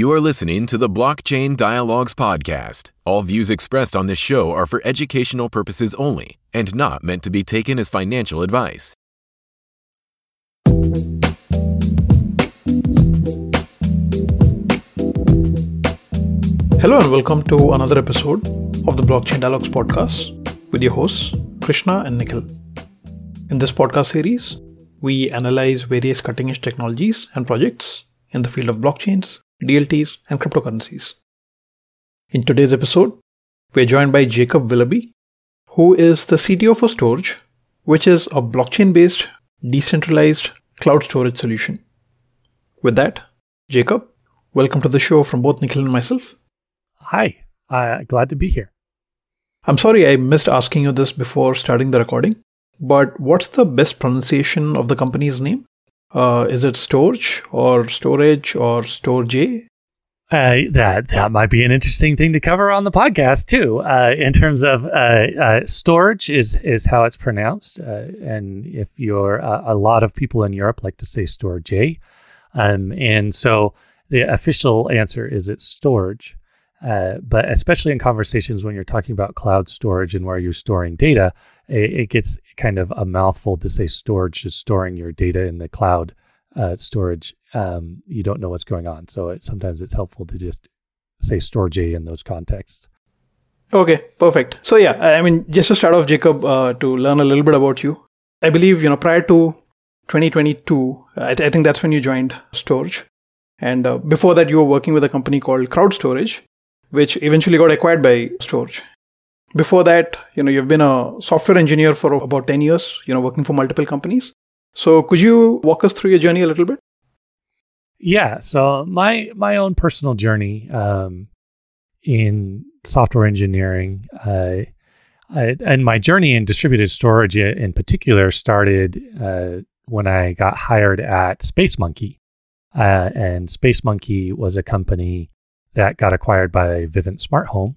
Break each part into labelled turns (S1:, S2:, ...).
S1: You are listening to the Blockchain Dialogues podcast. All views expressed on this show are for educational purposes only and not meant to be taken as financial advice.
S2: Hello and welcome to another episode of the Blockchain Dialogues podcast with your hosts Krishna and Nikhil. In this podcast series, we analyze various cutting edge technologies and projects in the field of blockchains, DLTs, and cryptocurrencies. In today's episode, we're joined by Jacob Willoughby, who is the CTO for Storj, which is a blockchain based decentralized cloud storage solution. With that, Jacob, welcome to the show from both Nikhil and myself.
S3: Hi, uh, glad to be here.
S2: I'm sorry I missed asking you this before starting the recording, but what's the best pronunciation of the company's name? Uh, is it Storj or Storage or Storj?
S3: Uh, that that might be an interesting thing to cover on the podcast too. Uh, in terms of uh, uh storage, is is how it's pronounced, uh, and if you're uh, a lot of people in Europe like to say Storj, um, and so the official answer is it's storage. Uh, but especially in conversations when you're talking about cloud storage and where you're storing data, it, gets kind of a mouthful to say storage is storing your data in the cloud uh, storage. Um, you don't know what's going on. So it, sometimes it's helpful to just say storage in those contexts.
S2: Okay, perfect. So yeah, I mean, just to start off, Jacob, uh, to learn a little bit about you, I believe you know prior to 2022, I, th- I think that's when you joined Storj, and uh, before that, you were working with a company called Crowd Storage, which eventually got acquired by Storj. Before that, you know, you've been a software engineer for about 10 years, you know, working for multiple companies. So could you walk us through your journey a little bit?
S3: Yeah. So my my own personal journey um, in software engineering, uh, I, and my journey in distributed storage in particular started uh, when I got hired at SpaceMonkey. Uh, and SpaceMonkey was a company that got acquired by Vivint Smart Home,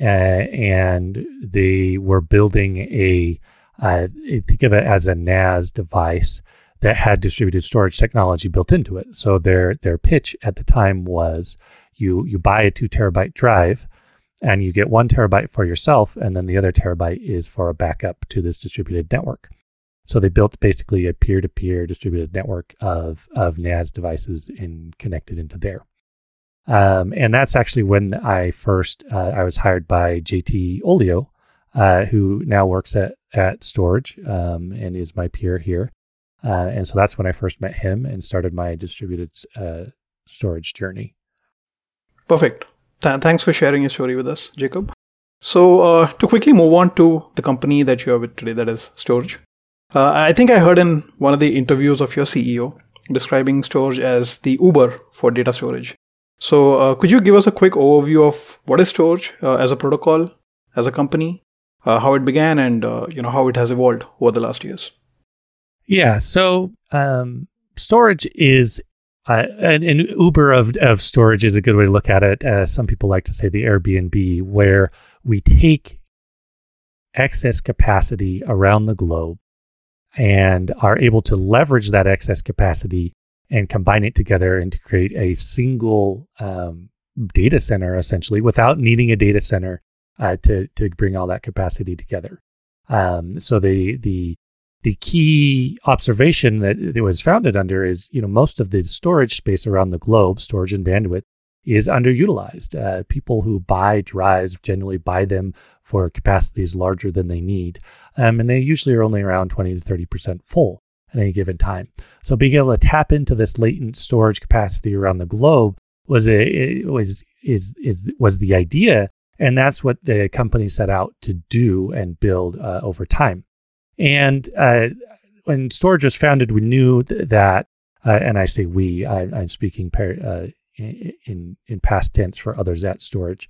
S3: uh, and they were building a uh, think of it as a NAS device that had distributed storage technology built into it. So their their pitch at the time was you you buy a two terabyte drive and you get one terabyte for yourself, and then the other terabyte is for a backup to this distributed network. So they built basically a peer to peer distributed network of of NAS devices and connected into there. Um, and that's actually when I first uh, I was hired by JT Olio, uh, who now works at at Storj um, and is my peer here. Uh, and so that's when I first met him and started my distributed uh, storage journey.
S2: Perfect. Th- thanks for sharing your story with us, Jacob. So uh, to quickly move on to the company that you are with today, that is Storj. Uh, I think I heard in one of the interviews of your CEO describing Storj as the Uber for data storage. So, uh, could you give us a quick overview of what is Storj uh, as a protocol, as a company, uh, how it began, and uh, you know how it has evolved over the last years?
S3: Yeah. So, um, Storj is uh, an, an, Uber of of storage is a good way to look at it. Uh, some people like to say the Airbnb, where we take excess capacity around the globe and are able to leverage that excess capacity and combine it together and to create a single um, data center essentially without needing a data center uh, to to bring all that capacity together. Um, so the the the key observation that it was founded under is you know most of the storage space around the globe, storage and bandwidth, is underutilized. Uh, people who buy drives generally buy them for capacities larger than they need, um, and they usually are only around twenty to thirty percent full at any given time. So being able to tap into this latent storage capacity around the globe was a was is is was the idea, and that's what the company set out to do and build uh, over time. And uh, when Storj was founded, we knew th- that, uh, and I say we, I, am speaking uh, in in past tense for others at Storj.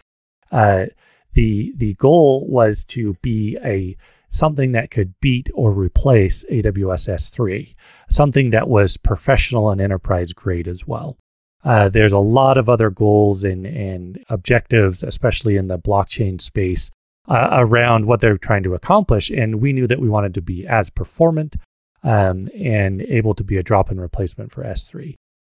S3: Uh, the the goal was to be a something that could beat or replace AWS S3, something that was professional and enterprise grade as well. Uh, there's a lot of other goals and, and objectives, especially in the blockchain space, uh, around what they're trying to accomplish. And we knew that we wanted to be as performant um, and able to be a drop in replacement for S3.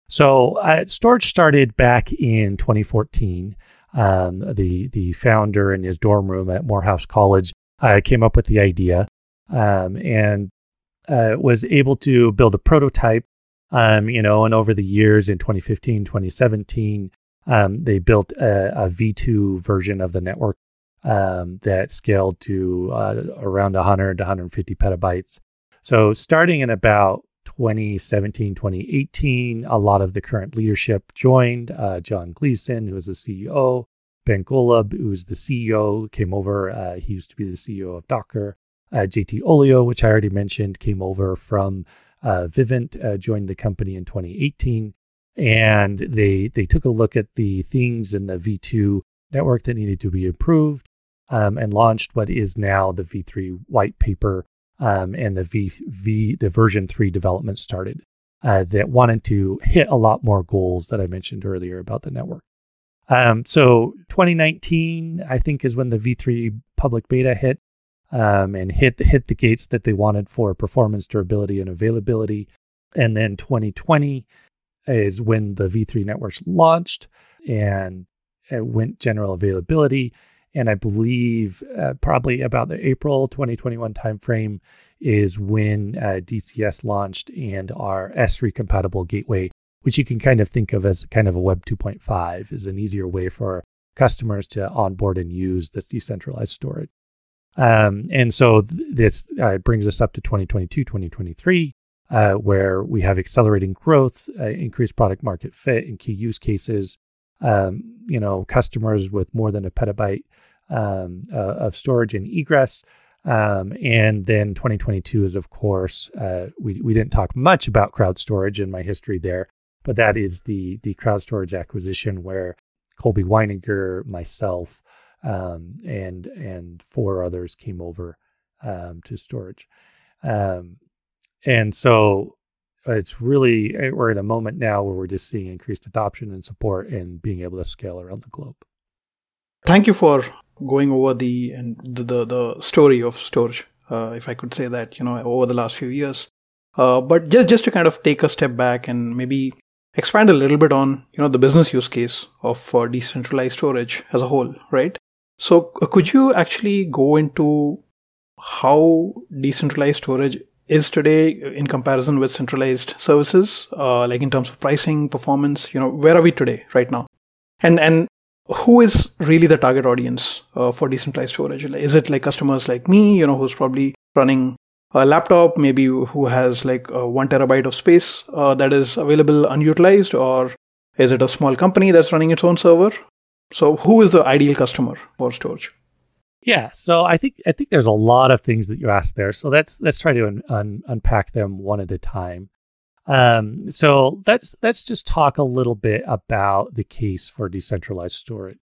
S3: So uh, Storj started back in 2014. Um, the the founder in his dorm room at Morehouse College uh, came up with the idea um, and uh, was able to build a prototype. Um, you know, and over the years in 2015, 2017, um, they built a a V2 version of the network um, that scaled to uh, around 100 to 150 petabytes. So starting in about 2017, 2018, a lot of the current leadership joined. Uh, John Gleason, who is the CEO, Ben Golub, who's the CEO, came over. Uh, he used to be the CEO of Docker. Uh, JT Olio, which I already mentioned, came over from uh, Vivint, uh, joined the company in 2018, and they they took a look at the things in the V2 network that needed to be improved, um, and launched what is now the V3 white paper um, and the V, v the version three development started uh, that wanted to hit a lot more goals that I mentioned earlier about the network. Um, so 2019, I think, is when the V3 public beta hit um, and hit hit the gates that they wanted for performance, durability, and availability. And then 2020 is when the V3 networks launched and it went general availability and I believe uh, probably about the April 2021 timeframe is when uh, DCS launched and our S3 compatible gateway, which you can kind of think of as kind of a Web 2.5, is an easier way for customers to onboard and use this decentralized storage. Um, and so this uh, brings us up to 2022, 2023, uh, where we have accelerating growth, uh, increased product market fit, and key use cases. Um, you know, customers with more than a petabyte um, uh, of storage and egress. Um, and then 2022 is, of course, uh, we, we didn't talk much about crowd storage in my history there, but that is the the crowd storage acquisition where Colby Weininger, myself, um, and and four others came over um, to Storj. Um, and so it's really we're in a moment now where we're just seeing increased adoption and support and being able to scale around the globe.
S2: Thank you for going over the and the the, the story of Storj, uh, if I could say that, you know, over the last few years. Uh, but just just to kind of take a step back and maybe expand a little bit on you know the business use case of uh, decentralized storage as a whole, right? So uh, could you actually go into how decentralized storage is today in comparison with centralized services, uh, like in terms of pricing, performance? You know, where are we today, right now? And and who is really the target audience uh, for decentralized storage? Is it like customers like me, you know, who's probably running a laptop, maybe who has like one terabyte of space uh, that is available unutilized, or is it a small company that's running its own server? So, who is the ideal customer for Storj?
S3: Yeah, so I think I think there's a lot of things that you asked there. So let's let's try to un, un, unpack them one at a time. Um, so let's let's just talk a little bit about the case for decentralized storage.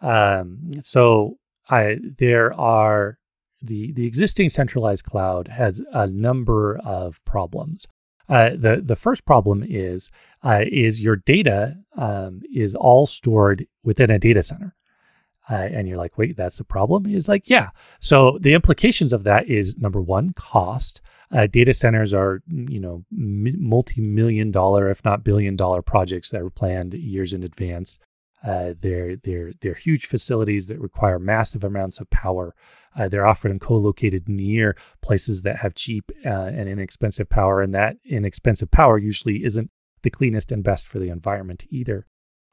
S3: Um, so I there are the the existing centralized cloud has a number of problems. Uh, the the first problem is uh, is your data um, is all stored within a data center. Uh, and you're like, wait, that's a problem? Is like, yeah. So the implications of that is number one, cost. Uh, data centers are, you know, m- multi-million dollar, if not billion-dollar projects that are planned years in advance. Uh, they're they're they're huge facilities that require massive amounts of power. Uh, they're often co-located near places that have cheap uh, and inexpensive power, and that inexpensive power usually isn't the cleanest and best for the environment either.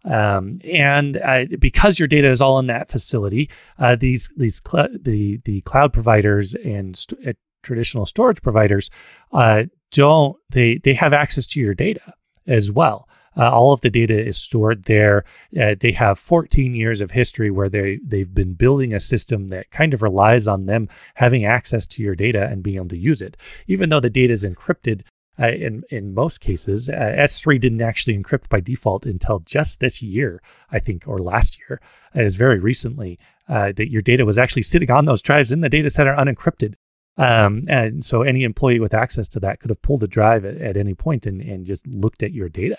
S3: Um, and uh, because your data is all in that facility, uh, these these cl- the the cloud providers and st- traditional storage providers uh, don't they they have access to your data as well. Uh, all of the data is stored there. Uh, they have 14 years of history where they they've been building a system that kind of relies on them having access to your data and being able to use it. Even though the data is encrypted, uh, in in most cases, uh, S3 didn't actually encrypt by default until just this year, I think, or last year. It was very recently uh, that your data was actually sitting on those drives in the data center unencrypted. Um, and so any employee with access to that could have pulled a drive at, at any point and, and just looked at your data.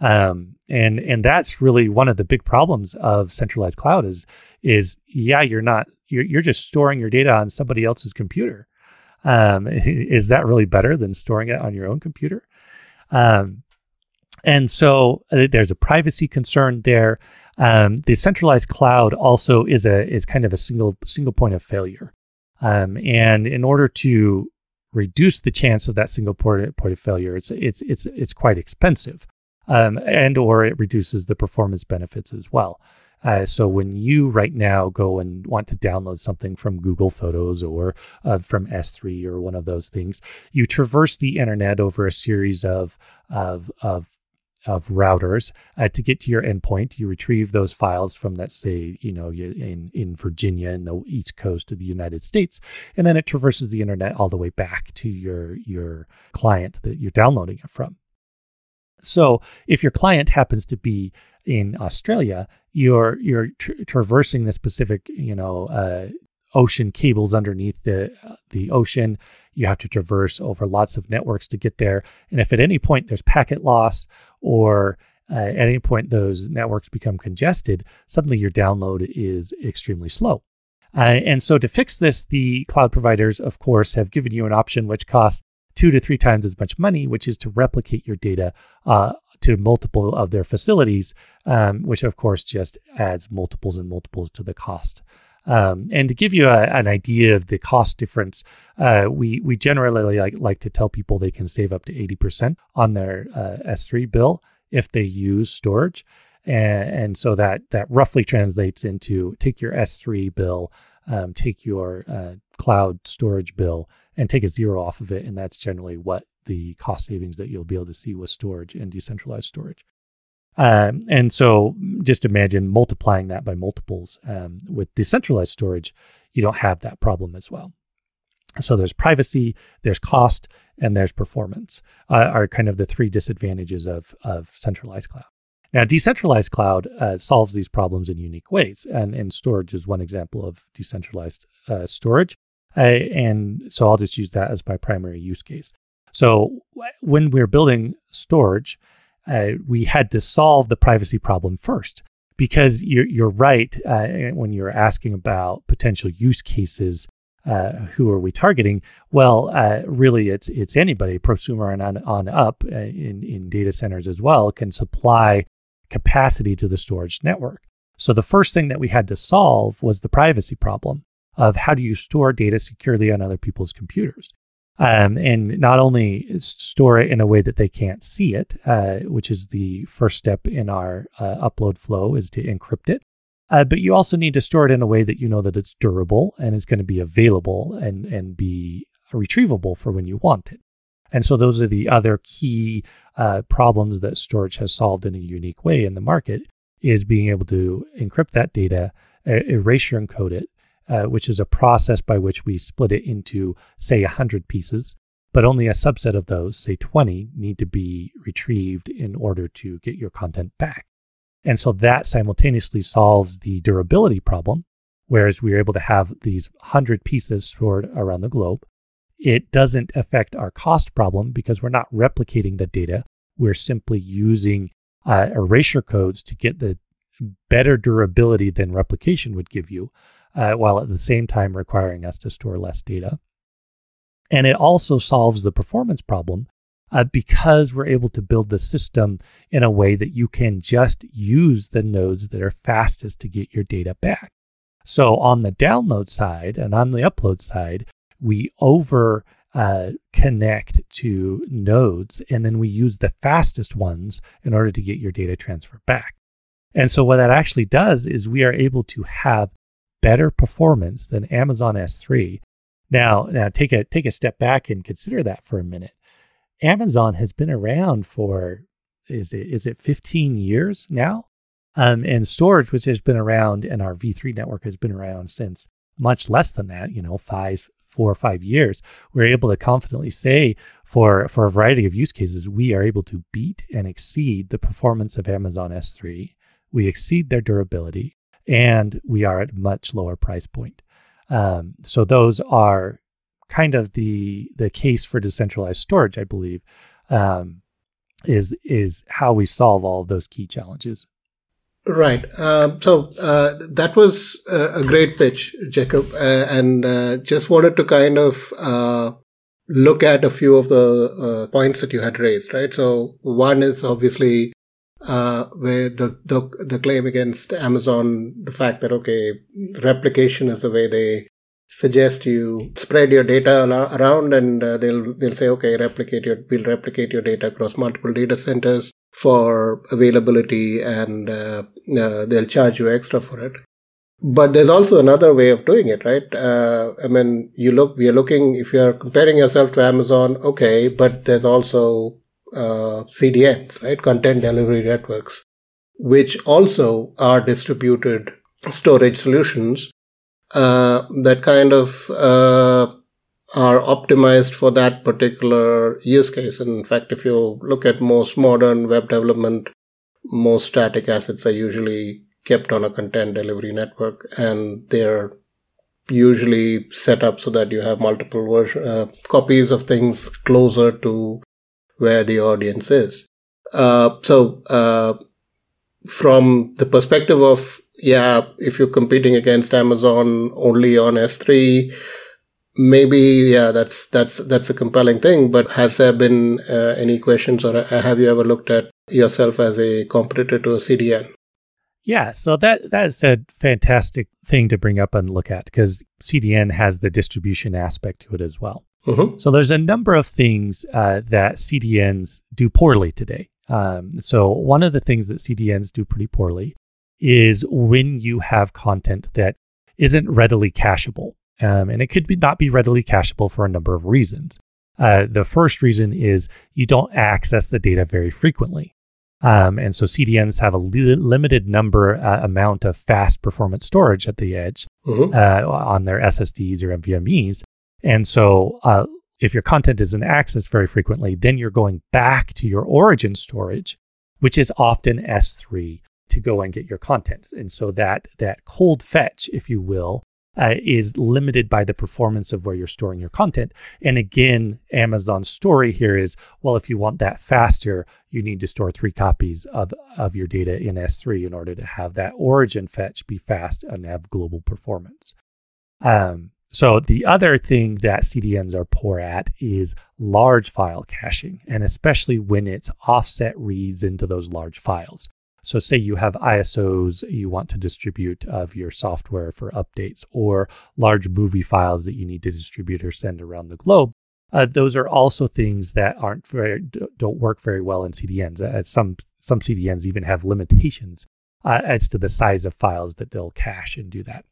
S3: Um, and and that's really one of the big problems of centralized cloud is is yeah you're not you're you're just storing your data on somebody else's computer. Um, is that really better than storing it on your own computer? Um, And so uh, there's a privacy concern there. Um, the centralized cloud also is a is kind of a single single point of failure. Um, and in order to reduce the chance of that single point, point of failure, it's it's it's it's quite expensive, um, and or it reduces the performance benefits as well. Uh, so when you right now go and want to download something from Google Photos or uh, from S3 or one of those things, you traverse the internet over a series of of of of routers uh, to get to your endpoint. You retrieve those files from, let's say, you know, in in Virginia in the east coast of the United States, and then it traverses the internet all the way back to your your client that you're downloading it from. So if your client happens to be in Australia, you're you're tra- traversing the Pacific, you know, uh, ocean cables underneath the uh, the ocean. You have to traverse over lots of networks to get there. And if at any point there's packet loss or uh, at any point those networks become congested, suddenly your download is extremely slow. Uh, and so to fix this, the cloud providers, of course, have given you an option which costs two to three times as much money, which is to replicate your data uh, to multiple of their facilities, um, which of course just adds multiples and multiples to the cost. Um, and to give you a, an idea of the cost difference, uh, we we generally like like to tell people they can save up to eighty percent on their uh, S3 bill if they use Storj, and, and, so that that roughly translates into take your S3 bill, um, take your uh, cloud storage bill, and take a zero off of it, and that's generally what the cost savings that you'll be able to see with Storj and decentralized storage. Um, and so just imagine multiplying that by multiples. Um, with decentralized storage, you don't have that problem as well. So there's privacy, there's cost, and there's performance uh, are kind of the three disadvantages of, of centralized cloud. Now, decentralized cloud uh, solves these problems in unique ways, and, and Storj is one example of decentralized uh, storage. Uh, and so I'll just use that as my primary use case. So when we're building Storj, uh, we had to solve the privacy problem first because you're, you're right uh, when you're asking about potential use cases. Uh, who are we targeting? Well, uh, really, it's it's anybody, prosumer and on, on up uh, in in data centers as well, can supply capacity to the Storj network. So the first thing that we had to solve was the privacy problem of how do you store data securely on other people's computers um, and not only store it in a way that they can't see it, uh, which is the first step in our uh, upload flow, is to encrypt it. Uh, but you also need to store it in a way that you know that it's durable and is going to be available and and be retrievable for when you want it. And so those are the other key uh, problems that Storj has solved in a unique way in the market is being able to encrypt that data, erase erasure encode it, uh, which is a process by which we split it into, say, 100 pieces, but only a subset of those, say 20, need to be retrieved in order to get your content back. And so that simultaneously solves the durability problem, whereas we are able to have these 100 pieces stored around the globe. It doesn't affect our cost problem because we're not replicating the data. We're simply using uh, erasure codes to get the better durability than replication would give you uh, while at the same time requiring us to store less data. And it also solves the performance problem uh, because we're able to build the system in a way that you can just use the nodes that are fastest to get your data back. So on the download side and on the upload side, we over uh, connect to nodes and then we use the fastest ones in order to get your data transfer back. And so what that actually does is we are able to have better performance than Amazon S3. Now, now take a take a step back and consider that for a minute. Amazon has been around for is it is it 15 years now? Um, and Storj, which has been around, and our V3 network has been around since much less than that, you know, five, four or five years. We're able to confidently say for for a variety of use cases, we are able to beat and exceed the performance of Amazon S3. We exceed their durability and we are at much lower price point. Um, so those are kind of the the case for decentralized storage, I believe, um, is is how we solve all of those key challenges.
S4: Right. Uh, so uh, that was a, great pitch, Jacob, uh, and uh, just wanted to kind of uh, look at a few of the uh, points that you had raised, right? So one is obviously uh, where the, the the claim against Amazon, the fact that okay, replication is the way they suggest you spread your data around, and uh, they'll they'll say okay, replicate your we'll replicate your data across multiple data centers for availability, and uh, uh they'll charge you extra for it. But there's also another way of doing it, right? Uh, I mean, you look, we are looking, if you're comparing yourself to Amazon, okay, but there's also uh, CDNs, right? Content delivery networks, which also are distributed storage solutions uh, that kind of uh, are optimized for that particular use case. And in fact, if you look at most modern web development, most static assets are usually kept on a content delivery network and they're usually set up so that you have multiple version, uh, copies of things closer to where the audience is. Uh, so, uh, from the perspective of, yeah, if you're competing against Amazon only on S3, maybe, yeah, that's, that's, that's a compelling thing. But has there been uh, any questions or have you ever looked at yourself as a competitor to a CDN?
S3: Yeah, so that that is a fantastic thing to bring up and look at because CDN has the distribution aspect to it as well. Mm-hmm. So there's a number of things uh, that CDNs do poorly today. Um, so one of the things that CDNs do pretty poorly is when you have content that isn't readily cacheable, um, and it could be not be readily cacheable for a number of reasons. Uh, the first reason is you don't access the data very frequently. Um, and so CDNs have a li- limited number uh, amount of fast performance storage at the edge mm-hmm. uh, on their SSDs or NVMEs. And so uh, if your content isn't accessed very frequently, then you're going back to your origin storage, which is often S3 to go and get your content. And so that that cold fetch, if you will, uh, is limited by the performance of where you're storing your content. And again, Amazon's story here is well, if you want that faster, you need to store three copies of, of your data in S3 in order to have that origin fetch be fast and have global performance. Um, so the other thing that CDNs are poor at is large file caching, and especially when it's offset reads into those large files. So, say you have ISOs you want to distribute of your software for updates, or large movie files that you need to distribute or send around the globe. Uh, those are also things that aren't very don't work very well in CDNs. Uh, some some CDNs even have limitations uh, as to the size of files that they'll cache and do that.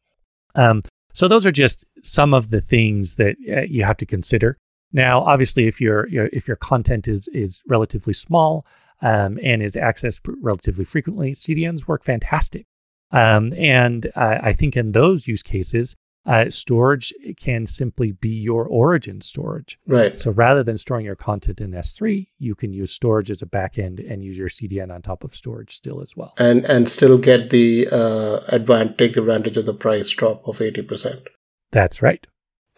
S3: Um, so those are just some of the things that uh, you have to consider. Now, obviously, if your, if your content is is relatively small, um, and is accessed relatively frequently, CDNs work fantastic. Um, and I think in those use cases, uh, Storj can simply be your origin storage.
S4: Right.
S3: So rather than storing your content in S3, you can use Storj as a backend and use your CDN on top of Storj still as well.
S4: And and still get the uh, advantage, take advantage of the price drop of eighty percent.
S3: That's right.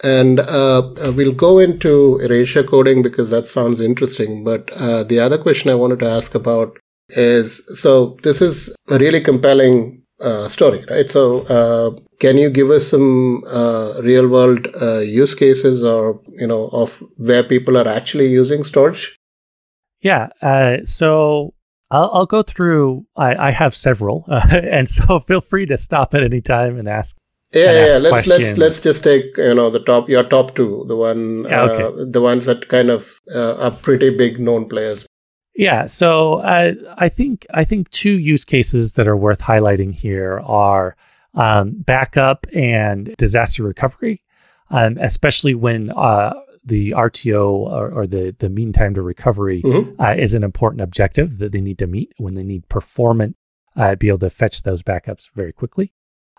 S4: And uh, uh, we'll go into erasure coding because that sounds interesting. But uh, the other question I wanted to ask about is so this is a really compelling uh, story, right? So, uh, can you give us some uh, real world use cases or, you know, of where people are actually using Storj?
S3: Yeah. so, I'll, I'll, go through. I, I have several, and so feel free to stop at any time and ask
S4: yeah, yeah. Let's let's let's just take you know the top your top two, the one yeah, okay. uh, the ones that kind of uh, are pretty big known players.
S3: Yeah, so uh, I think I think two use cases that are worth highlighting here are um, backup and disaster recovery, um, especially when uh, the RTO or, or, the the mean time to recovery mm-hmm. uh, is an important objective that they need to meet when they need performant uh, be able to fetch those backups very quickly.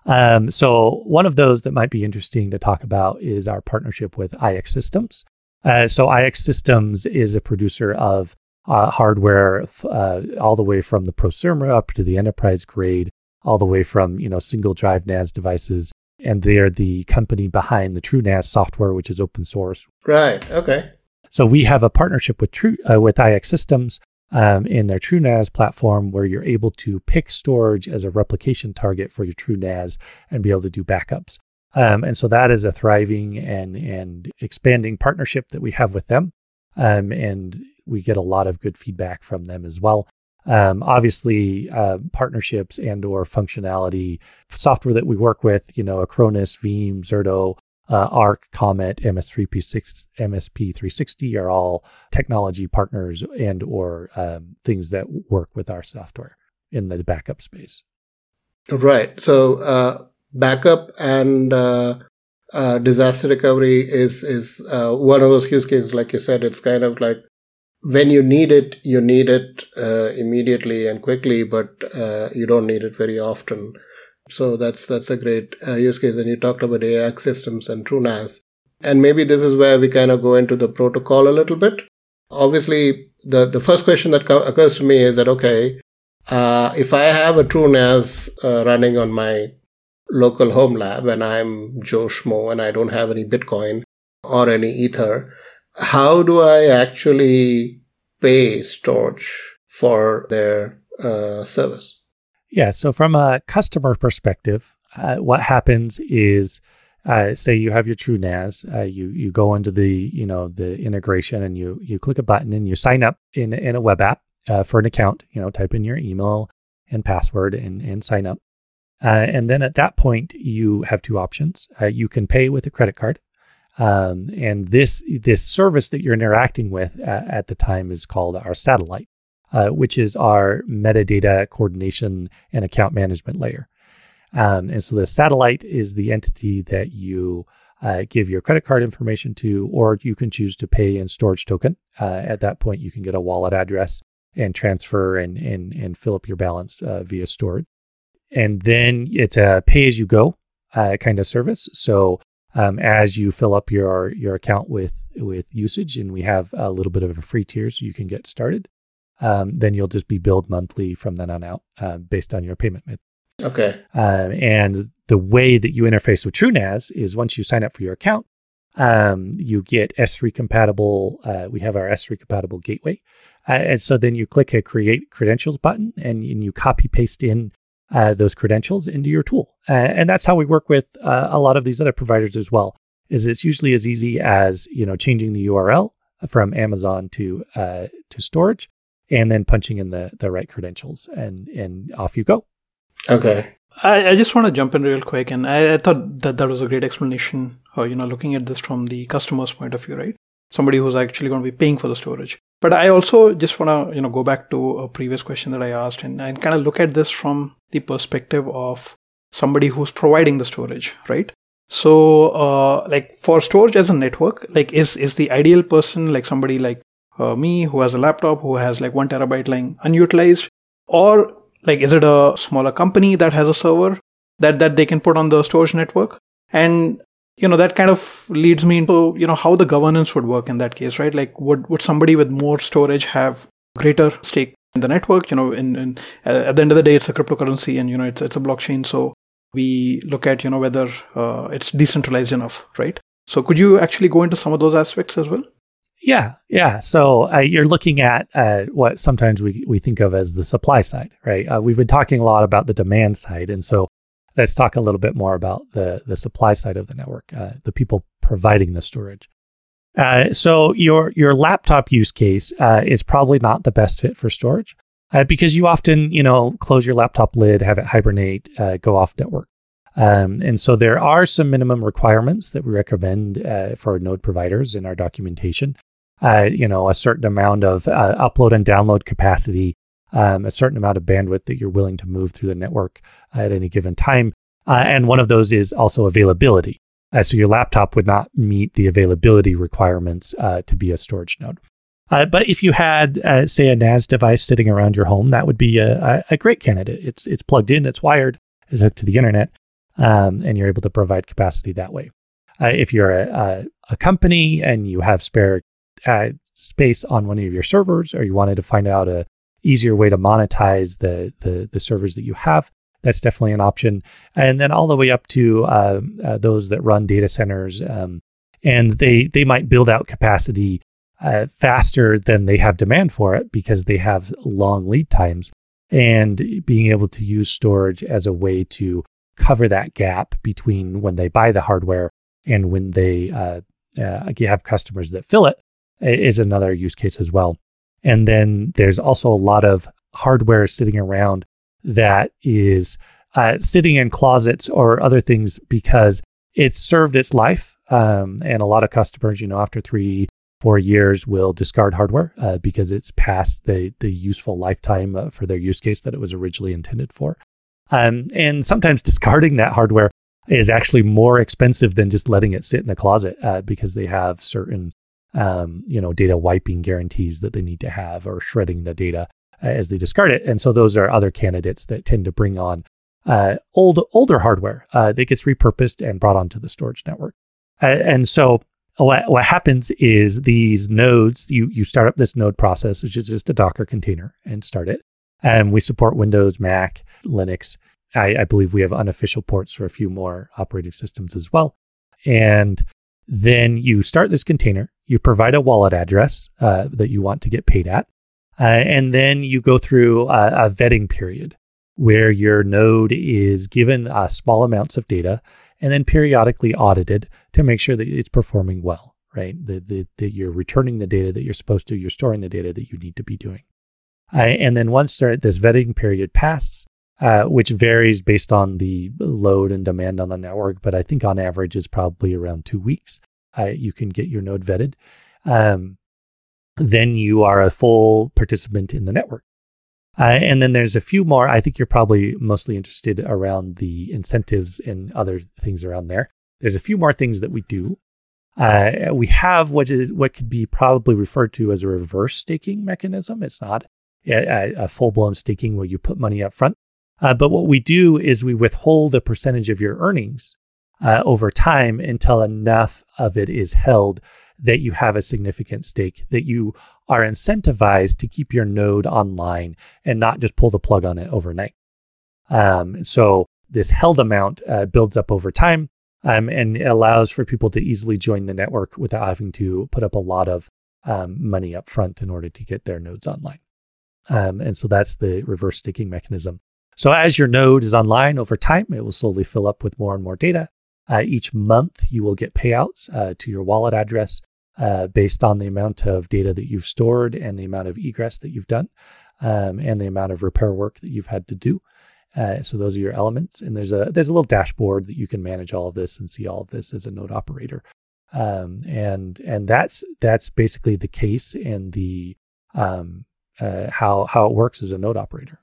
S3: Um, so one of those that might be interesting to talk about is our partnership with IX Systems. Uh, so IX Systems is a producer of uh, hardware uh, all the way from the prosumer up to the enterprise grade, all the way from you know single drive NAS devices, and they're the company behind the TrueNAS software, which is open source.
S4: Right. Okay.
S3: So we have a partnership with True uh, with IX Systems um, in their TrueNAS platform where you're able to pick Storj as a replication target for your TrueNAS and be able to do backups. Um, and so that is a thriving and and expanding partnership that we have with them. Um, and we get a lot of good feedback from them as well. Um, obviously, uh, partnerships and or functionality software that we work with, you know, Acronis, Veeam, Zerto, uh, Arq, Comet, MS3P6, MSP360 are all technology partners and or um, things that work with our software in the backup space.
S4: Right. So uh, backup and uh, uh, disaster recovery is is uh, one of those use cases. Like you said, it's kind of like when you need it, you need it uh, immediately and quickly, but uh, you don't need it very often. So that's that's a great uh, use case. And you talked about AIX systems and TrueNAS, and maybe this is where we kind of go into the protocol a little bit. Obviously, the the first question that co- occurs to me is that okay, uh, if I have a TrueNAS uh, running on my local home lab and I'm Joe Schmo and I don't have any Bitcoin or any Ether, how do I actually pay Storj for their uh, service?
S3: Yeah. So, from a customer perspective, uh, what happens is, uh, say you have your TrueNAS, uh, you you go into the you know the integration and you you click a button and you sign up in in a web app uh, for an account. You know, type in your email and password and and sign up. Uh, and then at that point, you have two options. you can pay with a credit card, um, and this this service that you're interacting with at, at the time is called our satellite, uh, which is our metadata coordination and account management layer. Um, and so the satellite is the entity that you uh, give your credit card information to, or you can choose to pay in Storj token. Uh, at that point, you can get a wallet address and transfer and and and fill up your balance uh, via Storj. And then it's a pay as you go uh, kind of service. So um, as you fill up your your account with with usage, and we have a little bit of a free tier, so you can get started. Um, then you'll just be billed monthly from then on out, uh, based on your payment method.
S4: Okay.
S3: Um, and the way that you interface with TrueNAS is once you sign up for your account, um, you get S3 compatible. Uh, we have our S3 compatible gateway, uh, and so then you click a create credentials button, and, and you copy paste in uh, those credentials into your tool. Uh, and that's how we work with uh, a lot of these other providers as well. Is it's usually as easy as you know changing the URL from Amazon to uh, to Storj, and then punching in the the right credentials, and and off you go.
S4: Okay.
S2: I, I just want to jump in real quick, and I, I thought that that was a great explanation. Uh, you know, looking at this from the customer's point of view, right? Somebody who's actually going to be paying for the storage. But I also just want to, you know, go back to a previous question that I asked and, and kind of look at this from the perspective of somebody who's providing the storage, right? So, uh, like for Storj as a network, like is is the ideal person like somebody like uh, me who has a laptop who has like one terabyte lying unutilized, or like is it a smaller company that has a server that that they can put on the Storj network? And you know that kind of leads me into you know how the governance would work in that case right? Like would would somebody with more storage have greater stake in the network? You know in, in uh, at the end of the day it's a cryptocurrency and you know it's it's a blockchain. So we look at you know whether uh, it's decentralized enough right? So could you actually go into some of those aspects as well?
S3: Yeah yeah. So uh, you're looking at uh, what sometimes we, we think of as the supply side right? Uh, we've been talking a lot about the demand side. And so let's talk a little bit more about the, the supply side of the network, uh, the people providing the storage. Uh, so your your laptop use case uh, is probably not the best fit for Storj uh, because you often you know close your laptop lid, have it hibernate, uh, go off network, um, and so there are some minimum requirements that we recommend uh, for node providers in our documentation. you know, a certain amount of upload and download capacity um, a certain amount of bandwidth that you're willing to move through the network at any given time. Uh, and one of those is also availability. Uh, so your laptop would not meet the availability requirements uh, to be a storage node. Uh, but if you had, uh, say, a NAS device sitting around your home, that would be a, a great candidate. It's it's plugged in, it's wired, it's hooked to the internet, um, and you're able to provide capacity that way. Uh, if you're a, a, a, company and you have spare space on one of your servers, or you wanted to find out a easier way to monetize the, the, the servers that you have. That's definitely an option. And then all the way up to uh, uh, those that run data centers, um, and they they might build out capacity uh, faster than they have demand for it because they have long lead times. And being able to use Storj as a way to cover that gap between when they buy the hardware and when they uh, uh, have customers that fill it is another use case as well. And then there's also a lot of hardware sitting around that is uh, sitting in closets or other things because it's served its life. Um, and a lot of customers, you know, after three, four years, will discard hardware uh, because it's past the the useful lifetime uh, for their use case that it was originally intended for. Um, and sometimes discarding that hardware is actually more expensive than just letting it sit in a closet uh, because they have certain um, you know data wiping guarantees that they need to have or shredding the data uh, as they discard it. And so those are other candidates that tend to bring on uh, old older hardware uh, that gets repurposed and brought onto the Storj network. Uh, and so what, what happens is these nodes, you, you start up this node process, which is just a Docker container and start it. And we support Windows, Mac, Linux. I, I believe we have unofficial ports for a few more operating systems as well. And then you start this container, you provide a wallet address uh, that you want to get paid at, uh, and then you go through a, a, vetting period where your node is given uh, small amounts of data and then periodically audited to make sure that it's performing well, right? That, that, you're returning the data that you're supposed to, you're storing the data that you need to be doing. Uh, and then once this vetting period passes, uh, which varies based on the load and demand on the network, but I think on average is probably around two weeks. Uh, you can get your node vetted. Um, then you are a full participant in the network. Uh, and then there's a few more. I think you're probably mostly interested around the incentives and other things around there. There's a few more things that we do. Uh, we have what is what could be probably referred to as a reverse staking mechanism. It's not a, a full blown staking where you put money up front, uh, but what we do is we withhold a percentage of your earnings uh, over time until enough of it is held that you have a significant stake, that you are incentivized to keep your node online and not just pull the plug on it overnight. Um, so this held amount uh, builds up over time um, and allows for people to easily join the network without having to put up a lot of um, money up front in order to get their nodes online. Um, and so that's the reverse staking mechanism. So as your node is online over time, it will slowly fill up with more and more data. Uh, each month, you will get payouts uh, to your wallet address uh, based on the amount of data that you've stored and the amount of egress that you've done um, and the amount of repair work that you've had to do. Uh, so those are your elements, and there's a there's a little dashboard that you can manage all of this and see all of this as a node operator, um, and and that's that's basically the case and the um, uh, how how it works as a node operator.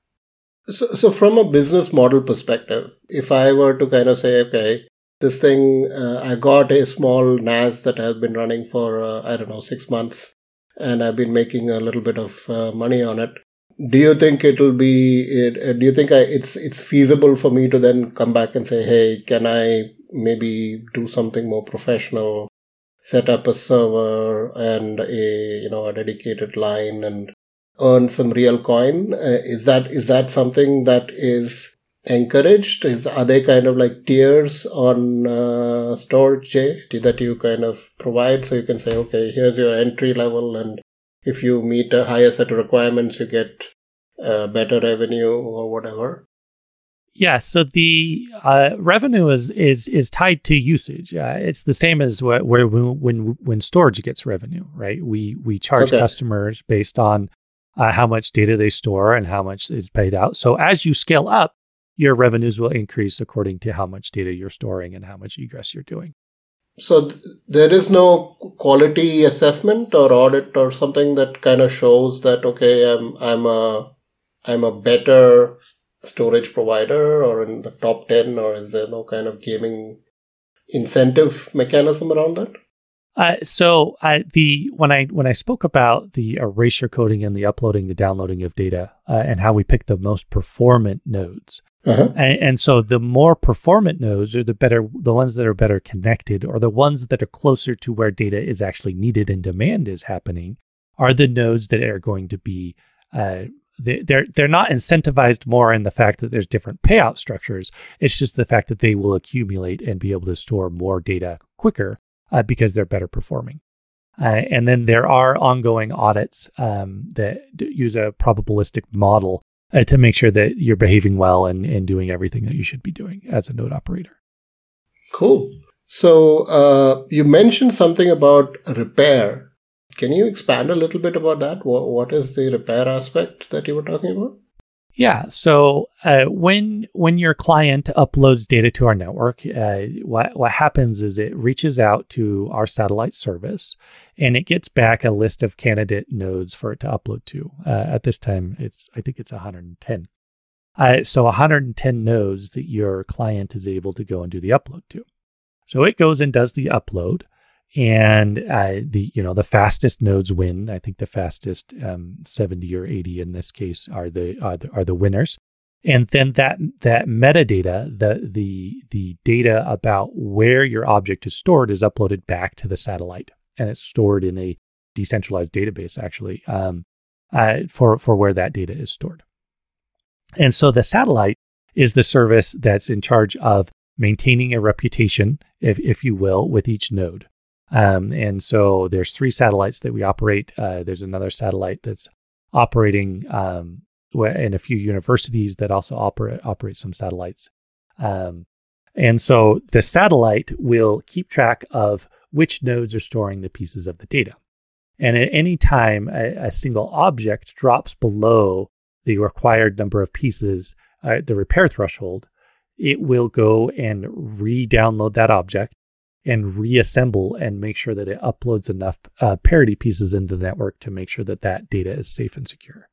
S4: So, so from a business model perspective, if I were to kind of say, okay, this thing, uh, I got a small NAS that has been running for, uh, I don't know, six months, and I've been making a little bit of uh, money on it. Do you think it'll be? It, uh, do you think I, it's it's feasible for me to then come back and say, hey, can I maybe do something more professional, set up a server and a you know a dedicated line and earn some real coin? Uh, is that is that something that is encouraged? Is are they kind of like tiers on uh, Storj that you kind of provide? So you can say, okay, here's your entry level, and if you meet a higher set of requirements, you get uh, better revenue or whatever.
S3: Yeah, so the uh, revenue is is is tied to usage. Uh, it's the same as what, where when when Storj gets revenue, right? We we charge okay. customers based on uh, how much data they store and how much is paid out. So as you scale up, your revenues will increase according to how much data you're storing and how much egress you're doing.
S4: So th- there is no quality assessment or audit or something that kind of shows that okay, I'm I'm a I'm a better storage provider or in the top 10 or is there no kind of gaming incentive mechanism around that?
S3: Uh, so uh, the when I when I spoke about the erasure coding and the uploading, the downloading of data, uh, and how we pick the most performant nodes, uh-huh. And, and, so the more performant nodes are the better, the ones that are better connected, or the ones that are closer to where data is actually needed and demand is happening, are the nodes that are going to be. Uh, they're they're not incentivized more in the fact that there's different payout structures. It's just the fact that they will accumulate and be able to store more data quicker uh, because they're better performing. Uh, and then there are ongoing audits um, that use a probabilistic model uh, to make sure that you're behaving well and, and doing everything that you should be doing as a node operator.
S4: Cool. So uh, you mentioned something about repair. Can you expand a little bit about that? What, what is the repair aspect that you were talking about?
S3: Yeah. So uh, when when your client uploads data to our network, uh, what what happens is it reaches out to our satellite service, and it gets back a list of candidate nodes for it to upload to. Uh, at this time, it's I think it's 110. Uh, so 110 nodes that your client is able to go and do the upload to. So it goes and does the upload and uh, the you know the fastest nodes win. I think the fastest um, 70 or 80 in this case are the are the, are the winners. And then that that metadata, the the the data about where your object is stored, is uploaded back to the satellite, and it's stored in a decentralized database actually um, uh, for for where that data is stored. And so the satellite is the service that's in charge of maintaining a reputation, if if you will, with each node. Um, and so there's three satellites that we operate. Uh, there's another satellite that's operating um, in a few universities that also operate operate some satellites. Um, and so the satellite will keep track of which nodes are storing the pieces of the data. And at any time a, a single object drops below the required number of pieces, uh, the repair threshold, it will go and re download that object and reassemble and make sure that it uploads enough uh, parity pieces into the network to make sure that that data is safe and secure.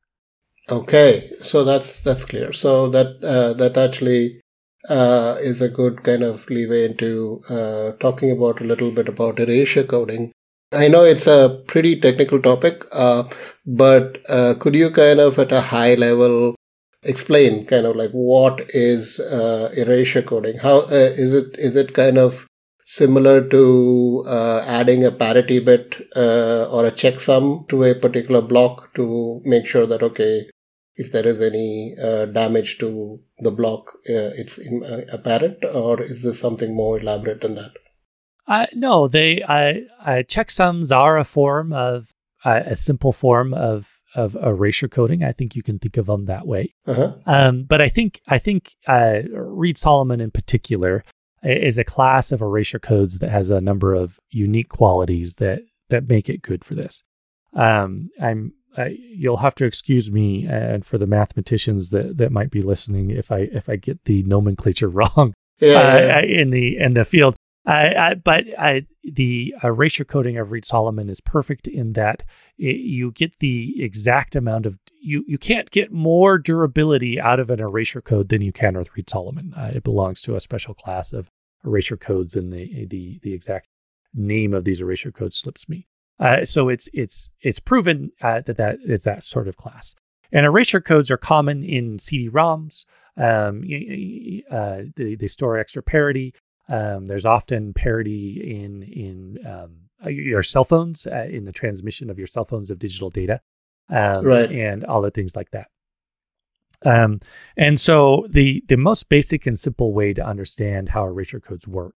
S4: Okay, so that's that's clear. So that uh, that actually uh, is a good kind of leeway into uh, talking about a little bit about erasure coding. I know it's a pretty technical topic, uh, but uh, could you kind of at a high level explain kind of like what is erasure coding? How is it? Is it kind of similar to uh, adding a parity bit uh, or a checksum to a particular block to make sure that okay if there is any uh, damage to the block uh, it's in, uh, apparent or is this something more elaborate than that
S3: uh, no they I checksums are a form of a simple form of of erasure coding. I think you can think of them that way. Uh-huh. Um, but I think I think Reed Solomon in particular is a class of erasure codes that has a number of unique qualities that that make it good for this. Um, I'm I, you'll have to excuse me and for the mathematicians that, that might be listening if I if I get the nomenclature wrong yeah, uh, yeah. in the in the field. I, I, but I, the erasure coding of Reed Solomon is perfect in that it, you get the exact amount of you you can't get more durability out of an erasure code than you can with Reed Solomon. Uh, it belongs to a special class of erasure codes, and the the the exact name of these erasure codes slips me. Uh, so it's it's it's proven uh, that that is that sort of class. And erasure codes are common in CD-ROMs. Um, uh, they, they store extra parity. Um, there's often parity in in um, your cell phones uh, in the transmission of your cell phones of digital data, um, right. and all the things like that. Um, and so the the most basic and simple way to understand how erasure codes work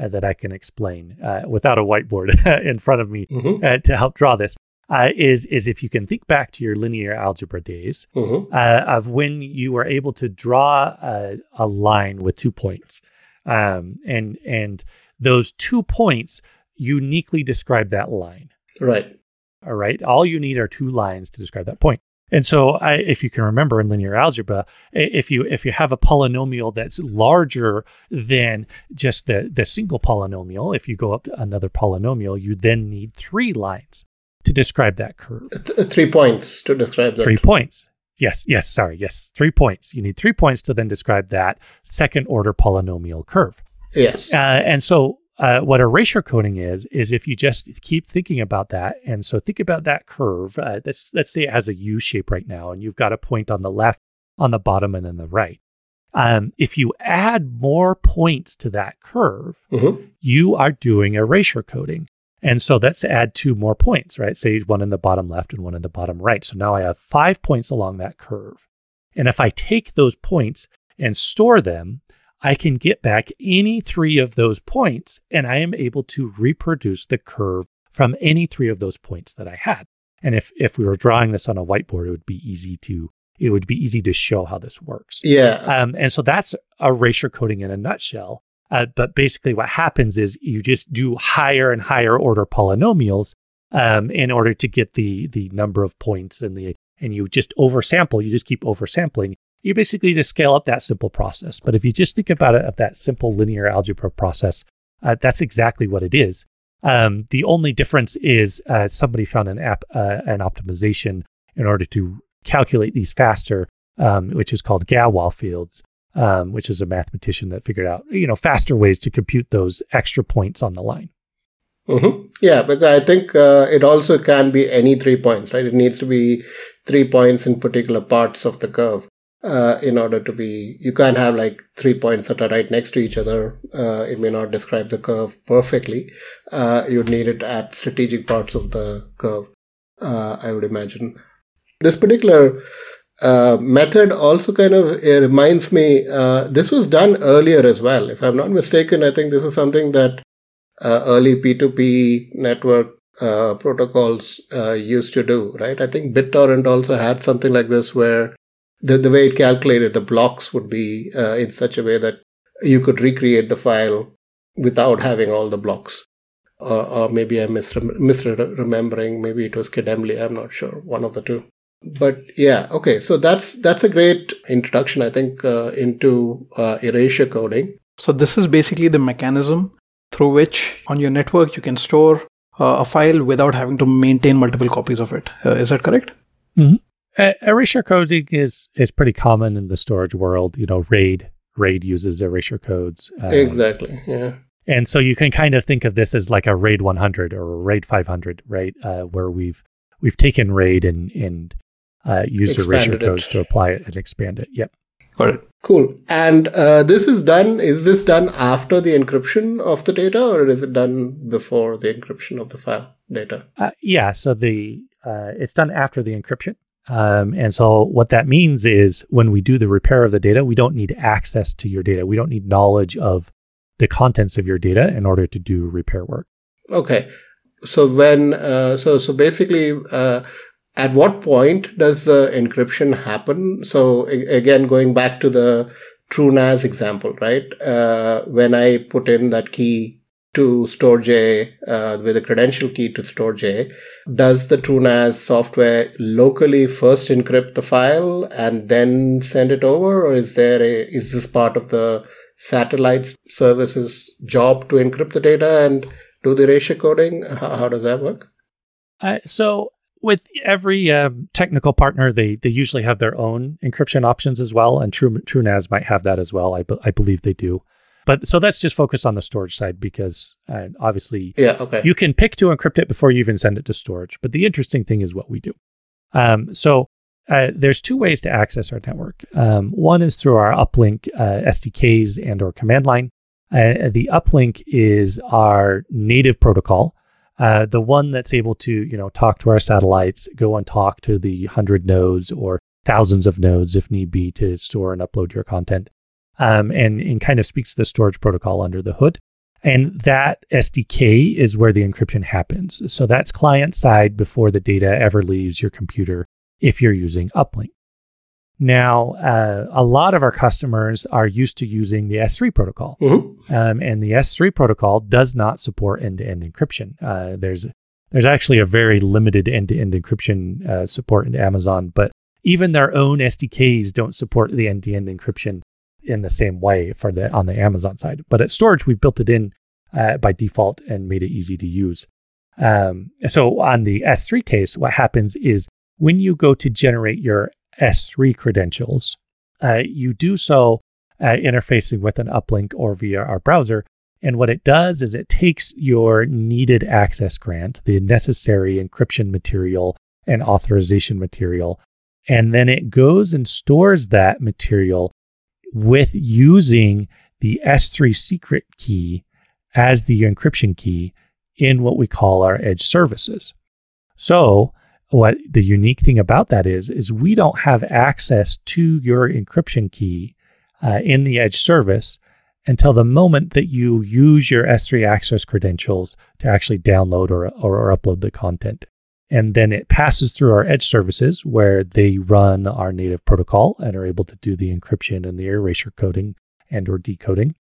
S3: uh, that I can explain uh, without a whiteboard in front of me mm-hmm. uh, to help draw this uh, is is if you can think back to your linear algebra days mm-hmm. Uh, of when you were able to draw a, a line with two points, um, and and those two points uniquely describe that line.
S4: Right.
S3: All right. All you need are two lines to describe that point. And so, I, if you can remember in linear algebra, if you if you have a polynomial that's larger than just the the single polynomial, if you go up to another polynomial, you then need three lines to describe that curve.
S4: Th- three points to describe that.
S3: Three points. Yes, yes, sorry, yes, three points. You need three points to then describe that second order polynomial curve.
S4: Yes.
S3: Uh, and so uh, what erasure coding is is if you just keep thinking about that and so think about that curve uh, let's let's say it has a u shape right now and you've got a point on the left on the bottom and then the right um, if you add more points to that curve mm-hmm. you are doing erasure coding and so let's add two more points right say one in the bottom left and one in the bottom right so now i have five points along that curve and if i take those points and store them I can get back any three of those points and I am able to reproduce the curve from any three of those points that I had. And if, if we were drawing this on a whiteboard, it would be easy to it would be easy to show how this works.
S4: Yeah.
S3: Um, and so that's erasure coding in a nutshell. Uh, but basically, what happens is you just do higher and higher order polynomials um, in order to get the the number of points and the and you just oversample. You just keep oversampling. You basically just scale up that simple process. But if you just think about it of that simple linear algebra process, uh, that's exactly what it is. Um, the only difference is uh, somebody found an app uh, an optimization in order to calculate these faster, um, which is called Galois fields, um, which is a mathematician that figured out you know faster ways to compute those extra points on the line.
S4: Mm-hmm. Yeah, but I think uh, it also can be any three points, right? It needs to be three points in particular parts of the curve uh, in order to be. You can't have like three points that are right next to each other. Uh, it may not describe the curve perfectly. Uh, you'd need it at strategic parts of the curve, uh, I would imagine. This particular uh, method also kind of reminds me. this was done earlier as well, if I'm not mistaken. I think this is something that uh, early P2P network uh, protocols uh, used to do, right? I think BitTorrent also had something like this where the, the way it calculated the blocks would be uh, in such a way that you could recreate the file without having all the blocks. Or, or maybe I'm misrem- misremembering. Maybe it was Kademlia. I'm not sure. One of the two. But yeah, okay. So that's that's a great introduction, I think, uh, into uh, erasure coding.
S2: So this is basically the mechanism through which on your network you can store uh, a file without having to maintain multiple copies of it. Uh, is that correct?
S3: Mm-hmm. Uh, erasure coding is is pretty common in the storage world. You know, RAID RAID uses erasure codes.
S4: Um, exactly. Yeah.
S3: And so you can kind of think of this as like a RAID 100 or a RAID 500, right? Uh, where we've we've taken RAID and and uh, used Expanded erasure codes to apply it and expand it. Yep.
S2: Got it.
S4: Cool. And uh, this is done, is this done after the encryption of the data or is it done before the encryption of the file data?
S3: Uh, yeah. So the uh, it's done after the encryption. Um, and so what that means is when we do the repair of the data, we don't need access to your data. We don't need knowledge of the contents of your data in order to do repair work.
S4: Okay. So when uh, so so basically uh, at what point does the encryption happen? So again, going back to the TrueNAS example, right? Uh, when I put in that key to Storj uh, with a credential key to Storj, does the TrueNAS software locally first encrypt the file and then send it over, or is there a is this part of the satellite services job to encrypt the data and do the erasure coding? How, how does that work?
S3: Uh, so with every um, technical partner, they they usually have their own encryption options as well, and True TrueNAS might have that as well. I, be, I believe they do. But so let's just focus on the storage side because uh, obviously,
S4: yeah, okay.
S3: You can pick to encrypt it before you even send it to storage. But the interesting thing is what we do. Um, so uh, there's two ways to access our network. Um, one is through our uplink uh, SDKs and or command line. Uh, the uplink is our native protocol uh, the one that's able to, you know, talk to our satellites, go and talk to the hundred nodes or thousands of nodes if need be to store and upload your content, um, and and kind of speaks to the storage protocol under the hood. And that SDK is where the encryption happens. So that's client side before the data ever leaves your computer if you're using Uplink. Now, uh, a lot of our customers are used to using the S3 protocol, mm-hmm. um, and the S3 protocol does not support end-to-end encryption. Uh, there's there's actually a very limited end-to-end encryption uh, support in Amazon, but even their own SDKs don't support the end-to-end encryption in the same way for the on the Amazon side. But at Storj, we've built it in uh, by default and made it easy to use. Um, so on the S3 case, what happens is when you go to generate your S3 credentials, uh, you do so uh, interfacing with an uplink or via our browser. And what it does is it takes your needed access grant, the necessary encryption material and authorization material, and then it goes and stores that material with using the S3 secret key as the encryption key in what we call our edge services. So what the unique thing about that is is we don't have access to your encryption key uh, in the edge service until the moment that you use your S3 access credentials to actually download or, or, or upload the content. and then it passes through our edge services where they run our native protocol and are able to do the encryption and the erasure coding and or decoding.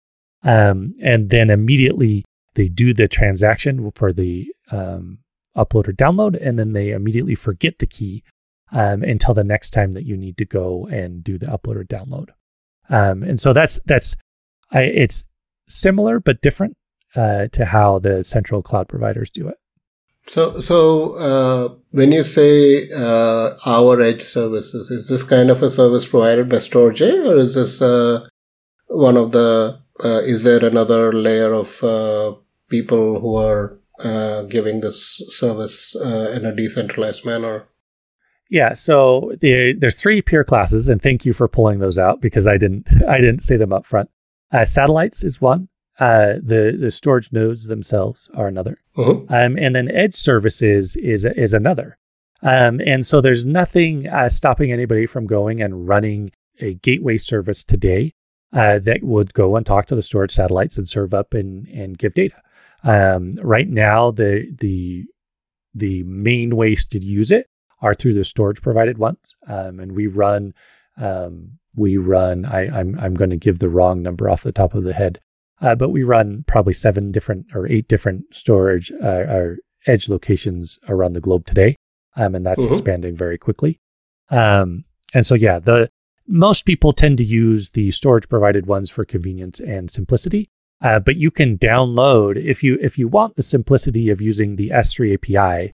S3: Um, and then immediately they do the transaction for the um, upload or download, and then they immediately forget the key um, until the next time that you need to go and do the upload or download. Um, and so that's that's I, it's similar but different uh, to how the central cloud providers do it.
S4: So, so uh, when you say uh, our edge services, is this kind of a service provided by Storj, or is this uh, one of the? Uh, is there another layer of uh, people who are uh, giving this service in a decentralized manner?
S3: Yeah, so the, there's three peer classes, and thank you for pulling those out because I didn't I didn't say them up front. satellites is one. Uh, the the storage nodes themselves are another, uh-huh. um, and then edge services is is another. Um, and so there's nothing uh, stopping anybody from going and running a gateway service today uh, that would go and talk to the storage satellites and serve up and and give data. Um, right now, the the the main ways to use it are through the Storj provided ones, um, and we run um, we run. I, I'm I'm going to give the wrong number off the top of the head. Uh, but we run probably seven different or eight different storage uh, or edge locations around the globe today, um, and that's mm-hmm. expanding very quickly. Um, and so, yeah, the most people tend to use the Storj provided ones for convenience and simplicity. Uh, but you can download if you if you want the simplicity of using the S3 API,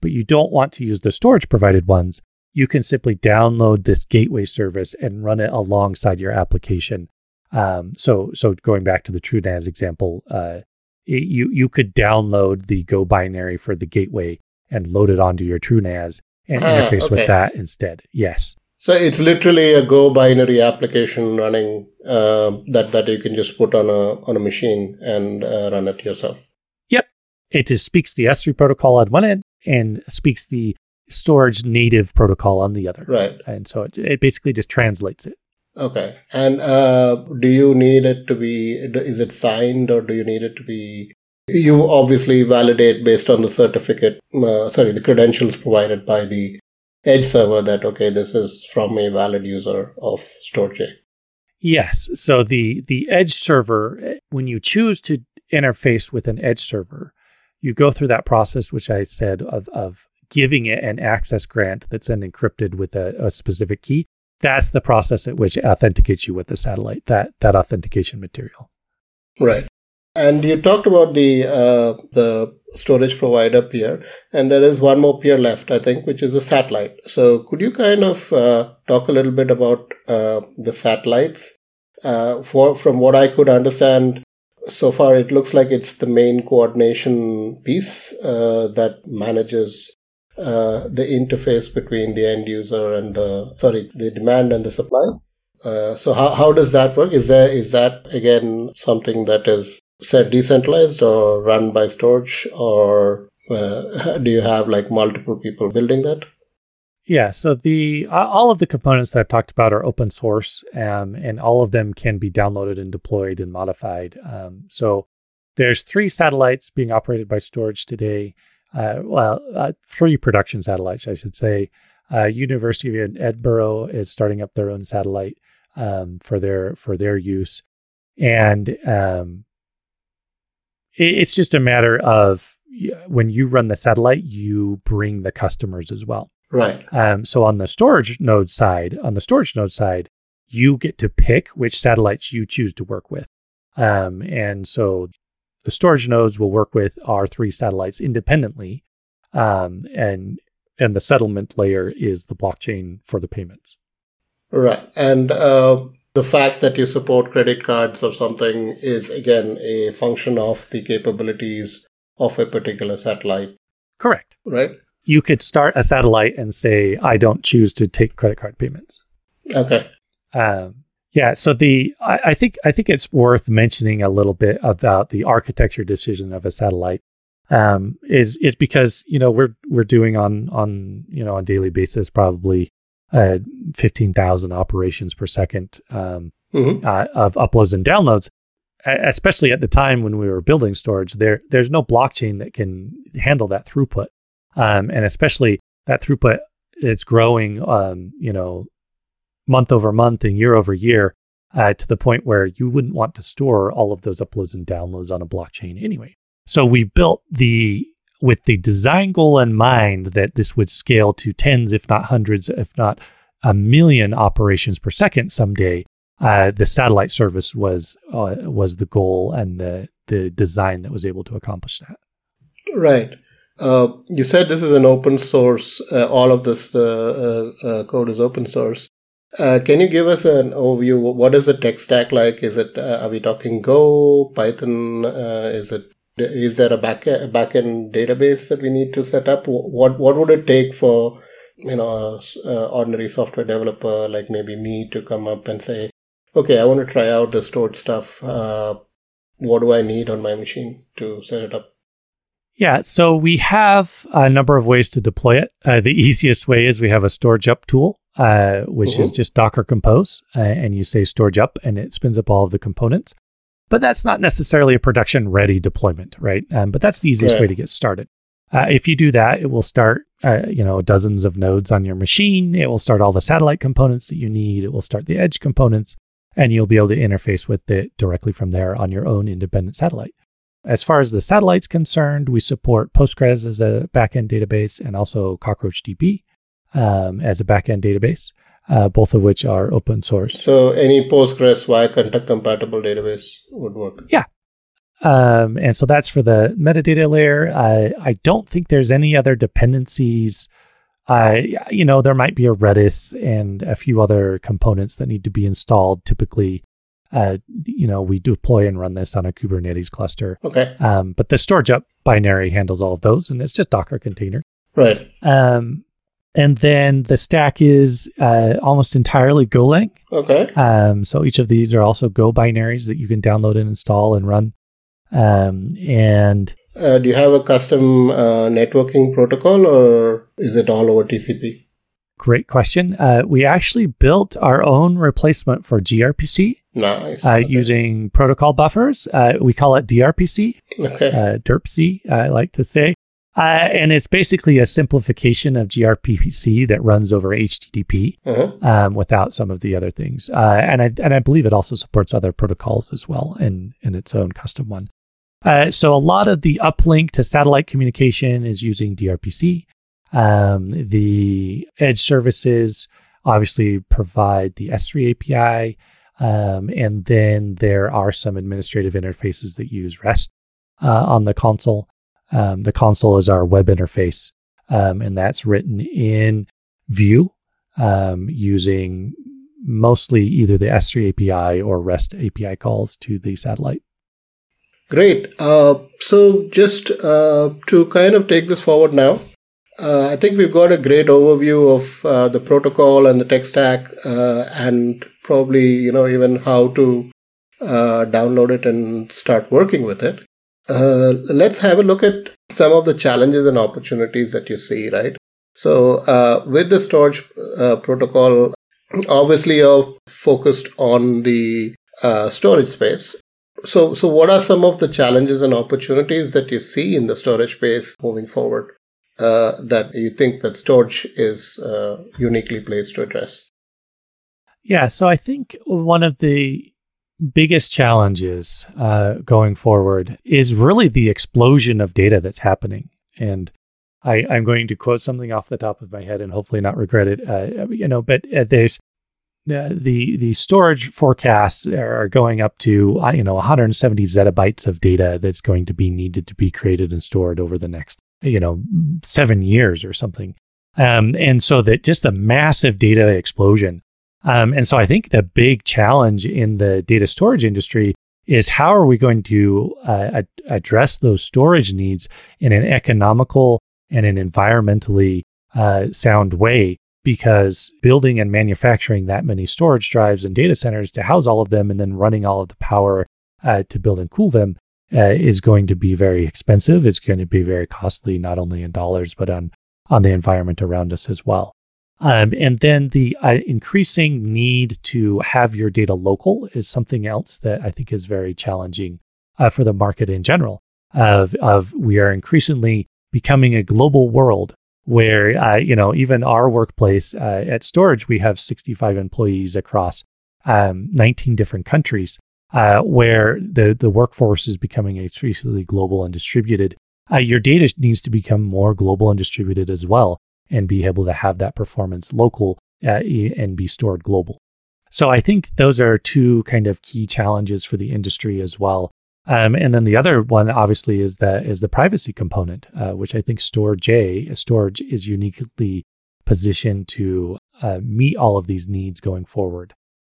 S3: but you don't want to use the Storj provided ones. You can simply download this gateway service and run it alongside your application um, so, so going back to the TrueNAS example, uh, it, you you could download the Go binary for the gateway and load it onto your TrueNAS and ah, interface okay. with that instead. Yes.
S4: So it's literally a Go binary application running uh, that that you can just put on a on a machine and uh, run it yourself.
S3: Yep, it just speaks the S3 protocol on one end and speaks the Storj native protocol on the other.
S4: Right.
S3: And so it, it basically just translates it.
S4: Okay. And uh, do you need it to be, is it signed or do you need it to be? You obviously validate based on the certificate, uh, sorry, the credentials provided by the edge server that, okay, this is from a valid user of Storj.
S3: Yes. So the, the edge server, when you choose to interface with an edge server, you go through that process, which I said of, of giving it an access grant that's then encrypted with a, a specific key that's the process at which it authenticates you with the satellite, that, that authentication material.
S4: Right. And you talked about the uh, the storage provider peer, and there is one more peer left, I think, which is the satellite. So, could you kind of uh, talk a little bit about uh, the satellites? Uh, for from what I could understand so far, it looks like it's the main coordination piece uh, that manages uh, the interface between the end user and the sorry the demand and the supply. Uh, so how, how does that work? Is there is that again something that is said decentralized or run by Storj, or uh, do you have like multiple people building that?
S3: Yeah, so the all of the components that I've talked about are open source, um, and all of them can be downloaded and deployed and modified. Um, so there's three satellites being operated by Storj today uh, well, uh, three production satellites, I should say. Uh, University of Edinburgh is starting up their own satellite um, for their for their use, and um, it's just a matter of when you run the satellite, you bring the customers as well.
S4: Right.
S3: Um, so on the storage node side, on the storage node side, you get to pick which satellites you choose to work with. Um, and so the storage nodes will work with our three satellites independently, um, and and the settlement layer is the blockchain for the payments.
S4: Right, and uh, the fact that you support credit cards or something is again a function of the capabilities of a particular satellite.
S3: Correct.
S4: Right.
S3: You could start a satellite and say, "I don't choose to take credit card payments."
S4: Okay.
S3: Um, yeah, so the I, I, think I think it's worth mentioning a little bit about the architecture decision of a satellite. Um, is is because you know we're we're doing on on you know on daily basis probably uh, fifteen thousand operations per second um, mm-hmm. uh, of uploads and downloads. Especially at the time when we were building Storj, there there's no blockchain that can handle that throughput. um, and especially that throughput. It's growing, um, you know, month over month and year over year uh, to the point where you wouldn't want to store all of those uploads and downloads on a blockchain anyway. So we've built the with the design goal in mind that this would scale to tens, if not hundreds, if not a million operations per second someday. Uh, the satellite service was uh, was the goal and the the design that was able to accomplish that.
S4: Right. Uh, you said this is an open source. Uh, all of this uh, uh, code is open source. can you give us an overview? What is the tech stack like? Is it are we talking Go, Python? is it is there a back backend database that we need to set up? What what would it take for you know a, ordinary software developer like maybe me to come up and say, okay, I want to try out the Storj stuff. Uh, what do I need on my machine to set it up?
S3: Yeah, so we have a number of ways to deploy it. Uh, the easiest way is we have a storage up tool, uh, which mm-hmm. is just Docker Compose, uh, and you say storage up, and it spins up all of the components but that's not necessarily a production ready deployment, right? Um, but that's the easiest way to get started. Uh, if you do that, it will start, uh, you know, dozens of nodes on your machine. It will start all the satellite components that you need. It will start the edge components, and you'll be able to interface with it directly from there on your own independent satellite. As far as the satellite's concerned, we support Postgres as a backend database and also CockroachDB um, as a backend database uh, both of which are open source.
S4: So any Postgres via content compatible database would work.
S3: Yeah. Um, and so that's for the metadata layer. I, I don't think there's any other dependencies. Uh, you know, there might be a Redis and a few other components that need to be installed. Typically, uh, you know, we deploy and run this on a Kubernetes cluster.
S4: Okay.
S3: Um, but the storage up binary handles all of those, and it's just Docker container.
S4: Right.
S3: Um, and then the stack is uh, almost entirely Golang.
S4: Okay.
S3: Um, so each of these are also Go binaries that you can download and install and run. Um, and
S4: uh, do you have a custom uh, networking protocol, or is it all over TCP?
S3: Great question. Uh, we actually built our own replacement for gRPC.
S4: Nice.
S3: Uh, okay. Using protocol buffers. Uh, we call it DRPC.
S4: Okay.
S3: DRPC, I like to say. Uh, and it's basically a simplification of gRPC that runs over HTTP uh-huh. um, without some of the other things. Uh, and I and I believe it also supports other protocols as well in in its own custom one. Uh, so a lot of the uplink to satellite communication is using DRPC. Um, the edge services obviously provide the S3 API, um, and then there are some administrative interfaces that use REST uh, on the console. Um, the console is our web interface, um, and that's written in Vue um, using mostly either the S3 API or REST API calls to the satellite.
S4: Great. Uh, so, just uh, to kind of take this forward now, uh, I think we've got a great overview of uh, the protocol and the tech stack, uh, and probably you know even how to uh, download it and start working with it. Uh, let's have a look at some of the challenges and opportunities that you see, right? So, uh, with the Storj uh, protocol, obviously you're focused on the uh, storage space. So, so what are some of the challenges and opportunities that you see in the storage space moving forward uh, that you think that Storj is uniquely placed to address?
S3: Yeah, so I think one of the biggest challenges uh, going forward is really the explosion of data that's happening. And I, am going to quote something off the top of my head and hopefully not regret it. Uh, you know, but uh, there's uh, the the storage forecasts are going up to uh, you know 170 zettabytes of data that's going to be needed to be created and stored over the next you know seven years or something. Um, and so that just a massive data explosion um, and so I think the big challenge in the data storage industry is how are we going to uh, ad- address those storage needs in an economical and an environmentally uh, sound way? Because building and manufacturing that many storage drives and data centers to house all of them and then running all of the power uh, to build and cool them uh, is going to be very expensive. It's going to be very costly, not only in dollars, but on, on the environment around us as well. Um, and then the uh, increasing need to have your data local is something else that I think is very challenging uh, for the market in general. Of, of we are increasingly becoming a global world where, uh, you know, even our workplace uh, at Storj we have 65 employees across um, 19 different countries, uh, where the, the workforce is becoming increasingly global and distributed. Uh, your data needs to become more global and distributed as well and be able to have that performance local uh, and be stored global. So I think those are two kind of key challenges for the industry as well. Um, and then the other one, obviously, is the is the privacy component, uh, which I think Storj Storj is uniquely positioned to uh, meet all of these needs going forward.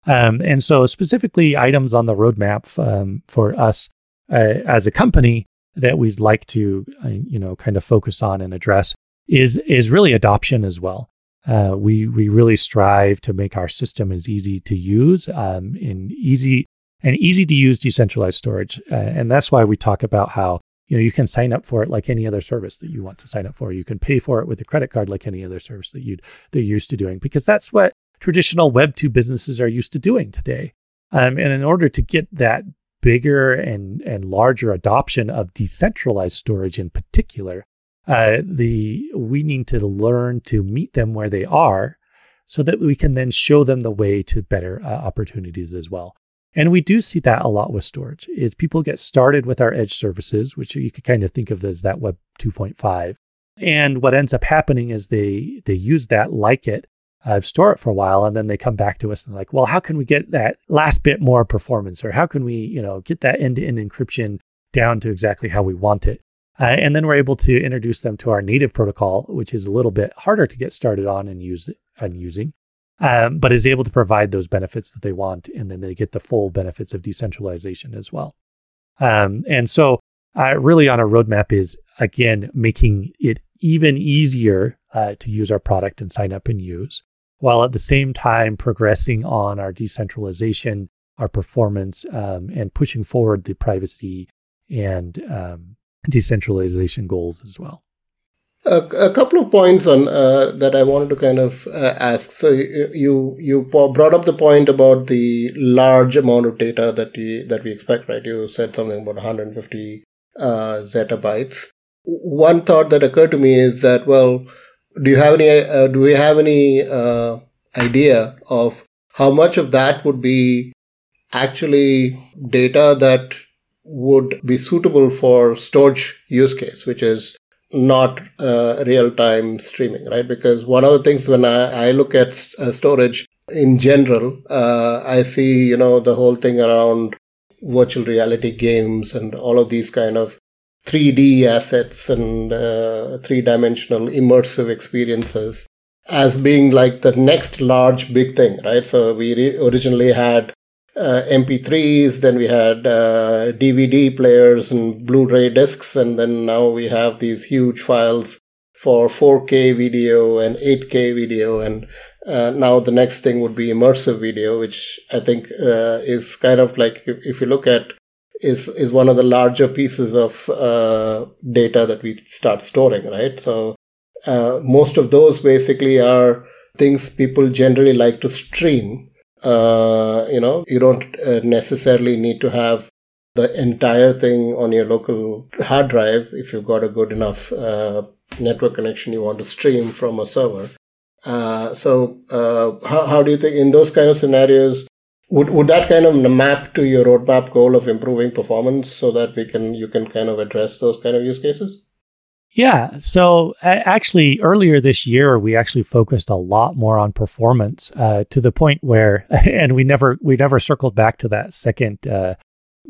S3: Um, and so, specifically, items on the roadmap um, for us uh, as a company that we'd like to, uh, you know, kind of focus on and address is is really adoption as well. Uh, we we really strive to make our system as easy to use um, and easy and easy to use decentralized storage, uh, and that's why we talk about how you know you can sign up for it like any other service that you want to sign up for. You can pay for it with a credit card like any other service that you'd they're used to doing because that's what traditional Web two businesses are used to doing today. Um, and in order to get that bigger and and larger adoption of decentralized storage in particular, uh, the we need to learn to meet them where they are so that we can then show them the way to better uh, opportunities as well. And we do see that a lot with Storj is people get started with our edge services which you could kind of think of as that web 2.5 and what ends up happening is they they use that like it uh, store it for a while and then they come back to us and like well how can we get that last bit more performance? Or how can we you know get that end-to-end encryption down to exactly how we want it uh, and then we're able to introduce them to our native protocol, which is a little bit harder to get started on and use and using, um, but is able to provide those benefits that they want, and then they get the full benefits of decentralization as well. Um, and so, uh, really, on our roadmap is again making it even easier uh, to use our product and sign up and use, while at the same time progressing on our decentralization, our performance, um, and pushing forward the privacy and um, decentralization goals as well.
S4: A, a couple of points on uh, that I wanted to kind of uh, ask. So you you brought up the point about the large amount of data that we that we expect, right? You said something about 150 uh, zettabytes. One thought that occurred to me is that well, do you have any uh, do we have any uh, idea of how much of that would be actually data that would be suitable for storage use case, which is not uh, real time streaming, right? Because one of the things when I, I look at uh, storage in general, uh, I see, you know, the whole thing around virtual reality games and all of these kind of 3D assets and uh, three dimensional immersive experiences as being like the next large big thing, right? So we re- originally had uh, MP3s, then we had uh, DVD players and Blu-ray discs, and then now we have these huge files for 4K video and 8K video, and uh, now the next thing would be immersive video, which I think uh, is kind of like if, if, you look at is is one of the larger pieces of uh, data that we start storing, right? So uh, most of those basically are things people generally like to stream uh, you know, you don't uh, necessarily need to have the entire thing on your local hard drive if you've got a good enough uh, network connection you want to stream from a server. Uh, so, uh, how, how do you think in those kind of scenarios? Would, would that kind of map to your roadmap goal of improving performance so that we can you can kind of address those kind of use cases?
S3: Yeah. So actually, earlier this year, we actually focused a lot more on performance uh, to the point where, and we never we never circled back to that second uh,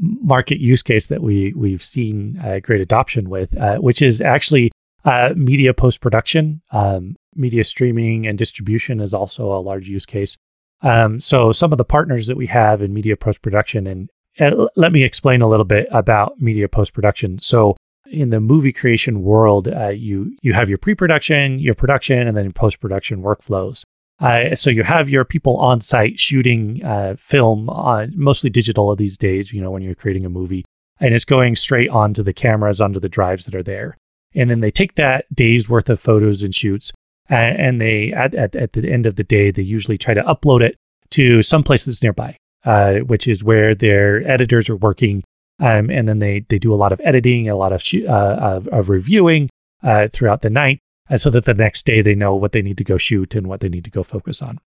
S3: market use case that we we've seen uh, great adoption with, uh, which is actually uh, media post production. Um, media streaming and distribution is also a large use case. Um, so some of the partners that we have in media post production, and, and let me explain a little bit about media post production. So in the movie creation world, uh, you you have your pre-production, your production, and then post-production workflows. Uh, so you have your people on site shooting uh, film, on, mostly digital these days. You know when you're creating a movie, and it's going straight onto the cameras, onto the drives that are there, and then they take that day's worth of photos and shoots, and they at, at at the end of the day they usually try to upload it to some place that's nearby, uh, which is where their editors are working um, and then they they do a lot of editing, a lot of uh, of, of, reviewing, uh, throughout the night, uh, so that the next day they know what they need to go shoot and what they need to go focus on.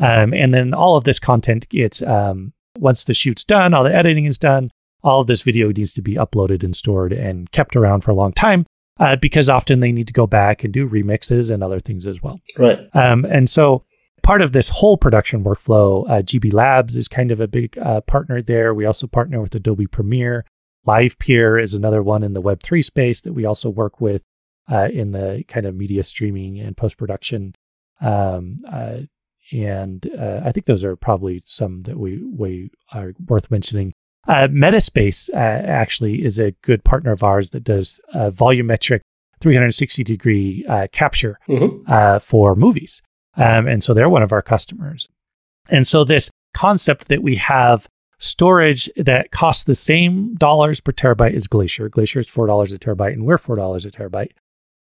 S3: Um, and then all of this content gets um, once the shoot's done, all the editing is done, all of this video needs to be uploaded and stored and kept around for a long time uh, because often they need to go back and do remixes and other things as well.
S4: Right.
S3: Um, and so part of this whole production workflow, uh, GB Labs is kind of a big uh, partner there. We also partner with Adobe Premiere. LivePeer is another one in the Web3 space that we also work with uh, in the kind of media streaming and post production. Um, uh, and uh, I think those are probably some that we, we are worth mentioning. Uh, Metastage uh, actually is a good partner of ours that does uh, volumetric 360 degree uh, capture
S4: Mm-hmm.
S3: uh, for movies. Um, and so they're one of our customers. And so this concept that we have storage that costs the same dollars per terabyte as Glacier. Glacier is four dollars a terabyte, and we're four dollars a terabyte.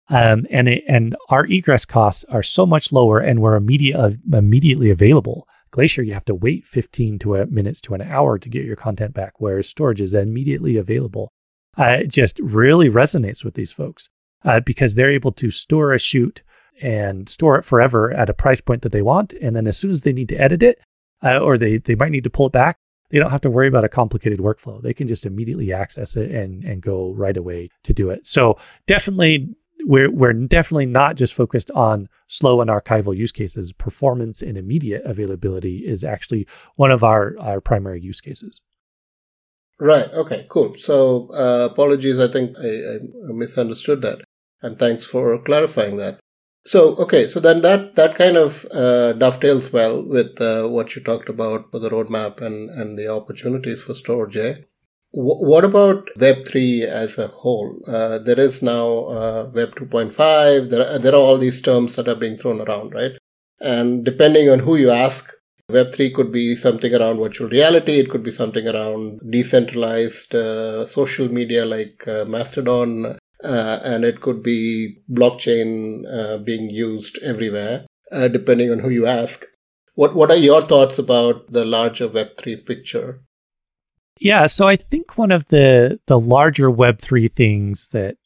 S3: Um, and it, and our egress costs are so much lower, and we're immediate, uh, immediately available. Glacier, you have to wait 15 to a, minutes to an hour to get your content back, whereas Storj is immediately available. Uh, it just really resonates with these folks uh, because they're able to store a shoot and store it forever at a price point that they want. And then as soon as they need to edit it, uh, or they, they might need to pull it back, they don't have to worry about a complicated workflow. They can just immediately access it and, and go right away to do it. So definitely we're we're definitely not just focused on slow and archival use cases. Performance and immediate availability is actually one of our, our primary use cases.
S4: Right. Okay. Cool. So uh, apologies. I think I, I misunderstood that, and thanks for clarifying that. So okay. So then that that kind of uh, dovetails well with uh, what you talked about for the roadmap and and the opportunities for Storj. Eh? W- what about Web three as a whole? Uh, there is now uh, Web two point five. There are, there are all these terms that are being thrown around, right? And depending on who you ask, Web3 could be something around virtual reality. It could be something around decentralized uh, social media like uh, Mastodon. Uh, and it could be blockchain uh, being used everywhere, uh, depending on who you ask. What What are your thoughts about the larger Web3 picture?
S3: Yeah, so I think one of the the larger Web three things that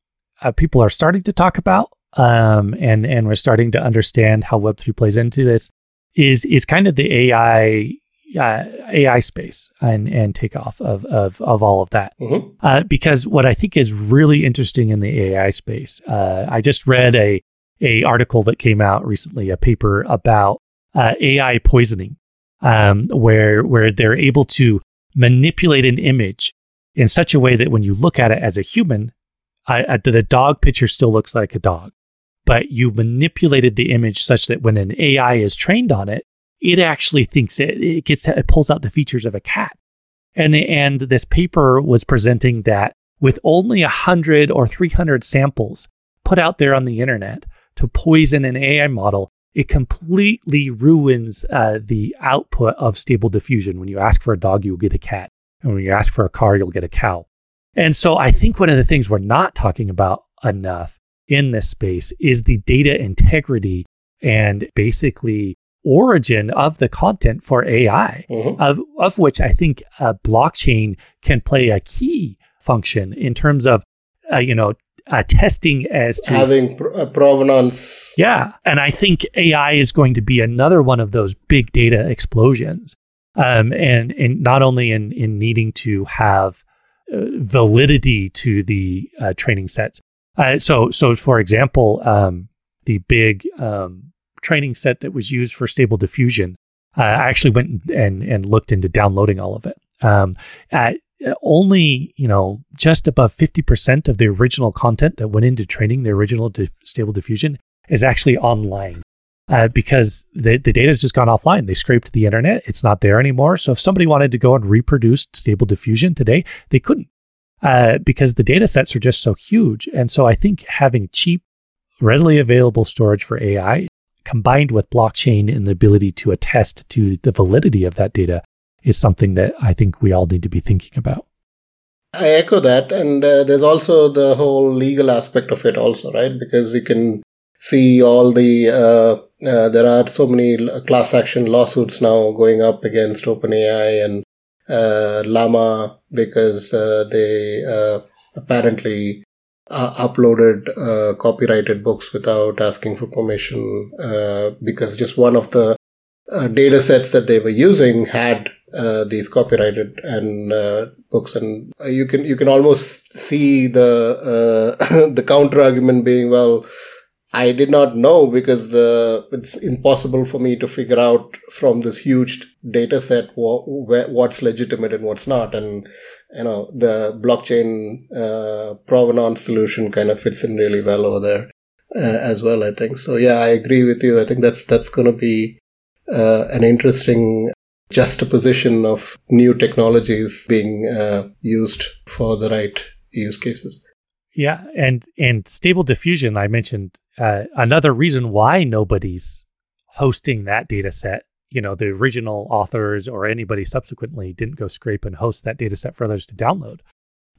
S3: uh, people are starting to talk about, um, and and we're starting to understand how Web three plays into this, is is kind of the AI uh, AI space and and takeoff of of of all of that.
S4: Mhm.
S3: Uh, because what I think is really interesting in the AI space, uh, I just read a a article that came out recently, a paper about uh, AI poisoning, um, where where they're able to manipulate an image in such a way that when you look at it as a human, I, I, the dog picture still looks like a dog, but you manipulated the image such that when an AI is trained on it, it actually thinks it, it gets it pulls out the features of a cat. And and this paper was presenting that with only 100 or 300 samples put out there on the internet to poison an AI model, it completely ruins uh, the output of stable diffusion. When you ask for a dog, you'll get a cat. And when you ask for a car, you'll get a cow. And so I think one of the things we're not talking about enough in this space is the data integrity and basically origin of the content for AI,
S4: Mhm.
S3: of, of which I think uh, blockchain can play a key function in terms of, uh, you know, uh, testing as to
S4: Having pr- uh, provenance.
S3: yeah. And I think AI is going to be another one of those big data explosions. Um, and, and not only in, in needing to have uh, validity to the uh, training sets. Uh, so, so for example, um, the big um, training set that was used for stable diffusion, uh, I actually went and, and looked into downloading all of it. Um, at only, you know, just above 50% of the original content that went into training the original stable diffusion is actually online uh, because the, the data has just gone offline. They scraped the internet. It's not there anymore. So if somebody wanted to go and reproduce stable diffusion today, they couldn't uh, because the data sets are just so huge. And so I think having cheap, readily available storage for AI combined with blockchain and the ability to attest to the validity of that data is something that I think we all need to be thinking about.
S4: I echo that, and uh, there's also the whole legal aspect of it, also, right? Because you can see all the uh, uh, there are so many class action lawsuits now going up against OpenAI and uh, Llama because uh, they uh, apparently uh, uploaded uh, copyrighted books without asking for permission uh, because just one of the uh, data sets that they were using had uh, these copyrighted and uh, books. And you can you can almost see the the counter argument being well I did not know because uh, it's impossible for me to figure out from this huge data set what's legitimate and what's not. And, you know, the blockchain uh, provenance solution kind of fits in really well over there uh, as well, I think. So, yeah, I agree with you. I think that's, that's going to be uh, an interesting juxtaposition of new technologies being uh, used for the right use cases.
S3: Yeah, and and stable diffusion, I mentioned uh, another reason why nobody's hosting that data set. You know, the original authors or anybody subsequently didn't go scrape and host that data set for others to download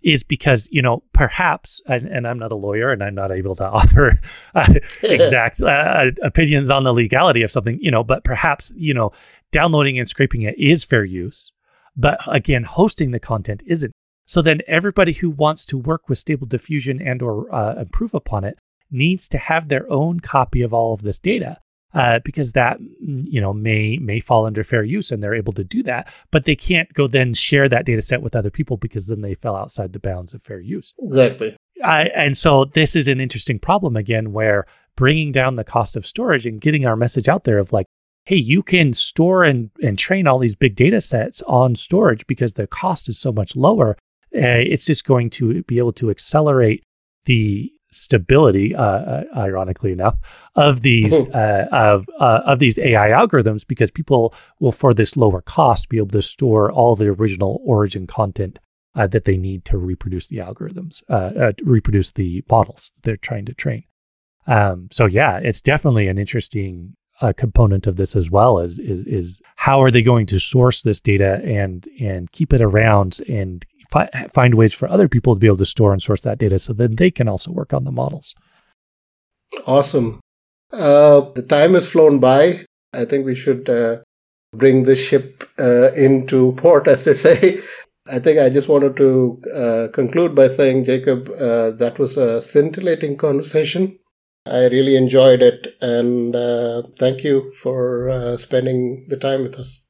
S3: is because you know perhaps and, and, i'm not a lawyer and i'm not able to offer uh, exact uh, opinions on the legality of something you know but perhaps you know downloading and scraping it is fair use but again hosting the content isn't so then everybody who wants to work with stable diffusion and or uh, improve upon it needs to have their own copy of all of this data. Uh, because that you know may may fall under fair use and they're able to do that but they can't go then share that data set with other people because then they fell outside the bounds of fair use
S4: exactly
S3: I, and so this is an interesting problem again where bringing down the cost of storage and getting our message out there of like hey you can store and, and train all these big data sets on storage because the cost is so much lower uh, it's just going to be able to accelerate the stability, uh, uh, ironically enough, of these uh, of uh, of these AI algorithms because people will, for this lower cost, be able to store all the original origin content uh, that they need to reproduce the algorithms, uh, reproduce the models that they're trying to train. Um, so yeah, it's definitely an interesting component of this as well. Is, is is how are they going to source this data and and keep it around and fi- find ways for other people to be able to store and source that data so then they can also work on the models.
S4: Awesome. Uh, the time has flown by. I think we should uh, bring the ship uh, into port, as they say. I think I just wanted to uh, conclude by saying, Jacob, uh, that was a scintillating conversation. I really enjoyed it, and uh, thank you for spending the time with us.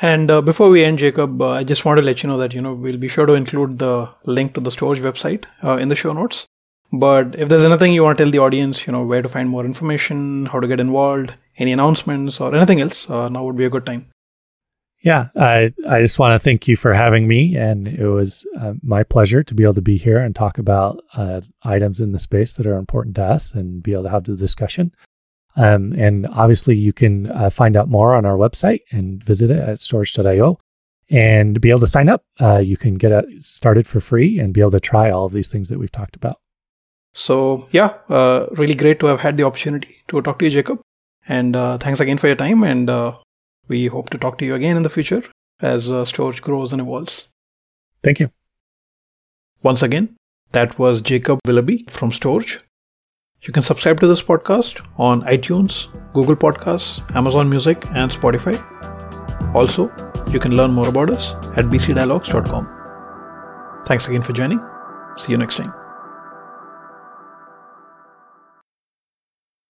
S2: And uh, before we end, Jacob, uh, I just want to let you know that you know we'll be sure to include the link to the Storj website uh, in the show notes. But if there's anything you want to tell the audience, you know where to find more information, how to get involved, any announcements, or anything else, uh, now would be a good time.
S3: Yeah, I I just want to thank you for having me, and it was uh, my pleasure to be able to be here and talk about uh, items in the space that are important to us and be able to have the discussion. Um, and obviously, you can uh, find out more on our website and visit it at storj.io and be able to sign up. Uh, you can get it started for free and be able to try all of these things that we've talked about.
S2: So, yeah, uh, really great to have had the opportunity to talk to you, Jacob. And uh, thanks again for your time. And uh, we hope to talk to you again in the future as uh, Storj grows and evolves.
S3: Thank you.
S2: Once again, that was Jacob Willoughby from Storj. You can subscribe to this podcast on iTunes, Google Podcasts, Amazon Music, and Spotify. Also, you can learn more about us at bcdialogues.com. Thanks again for joining. See you next time.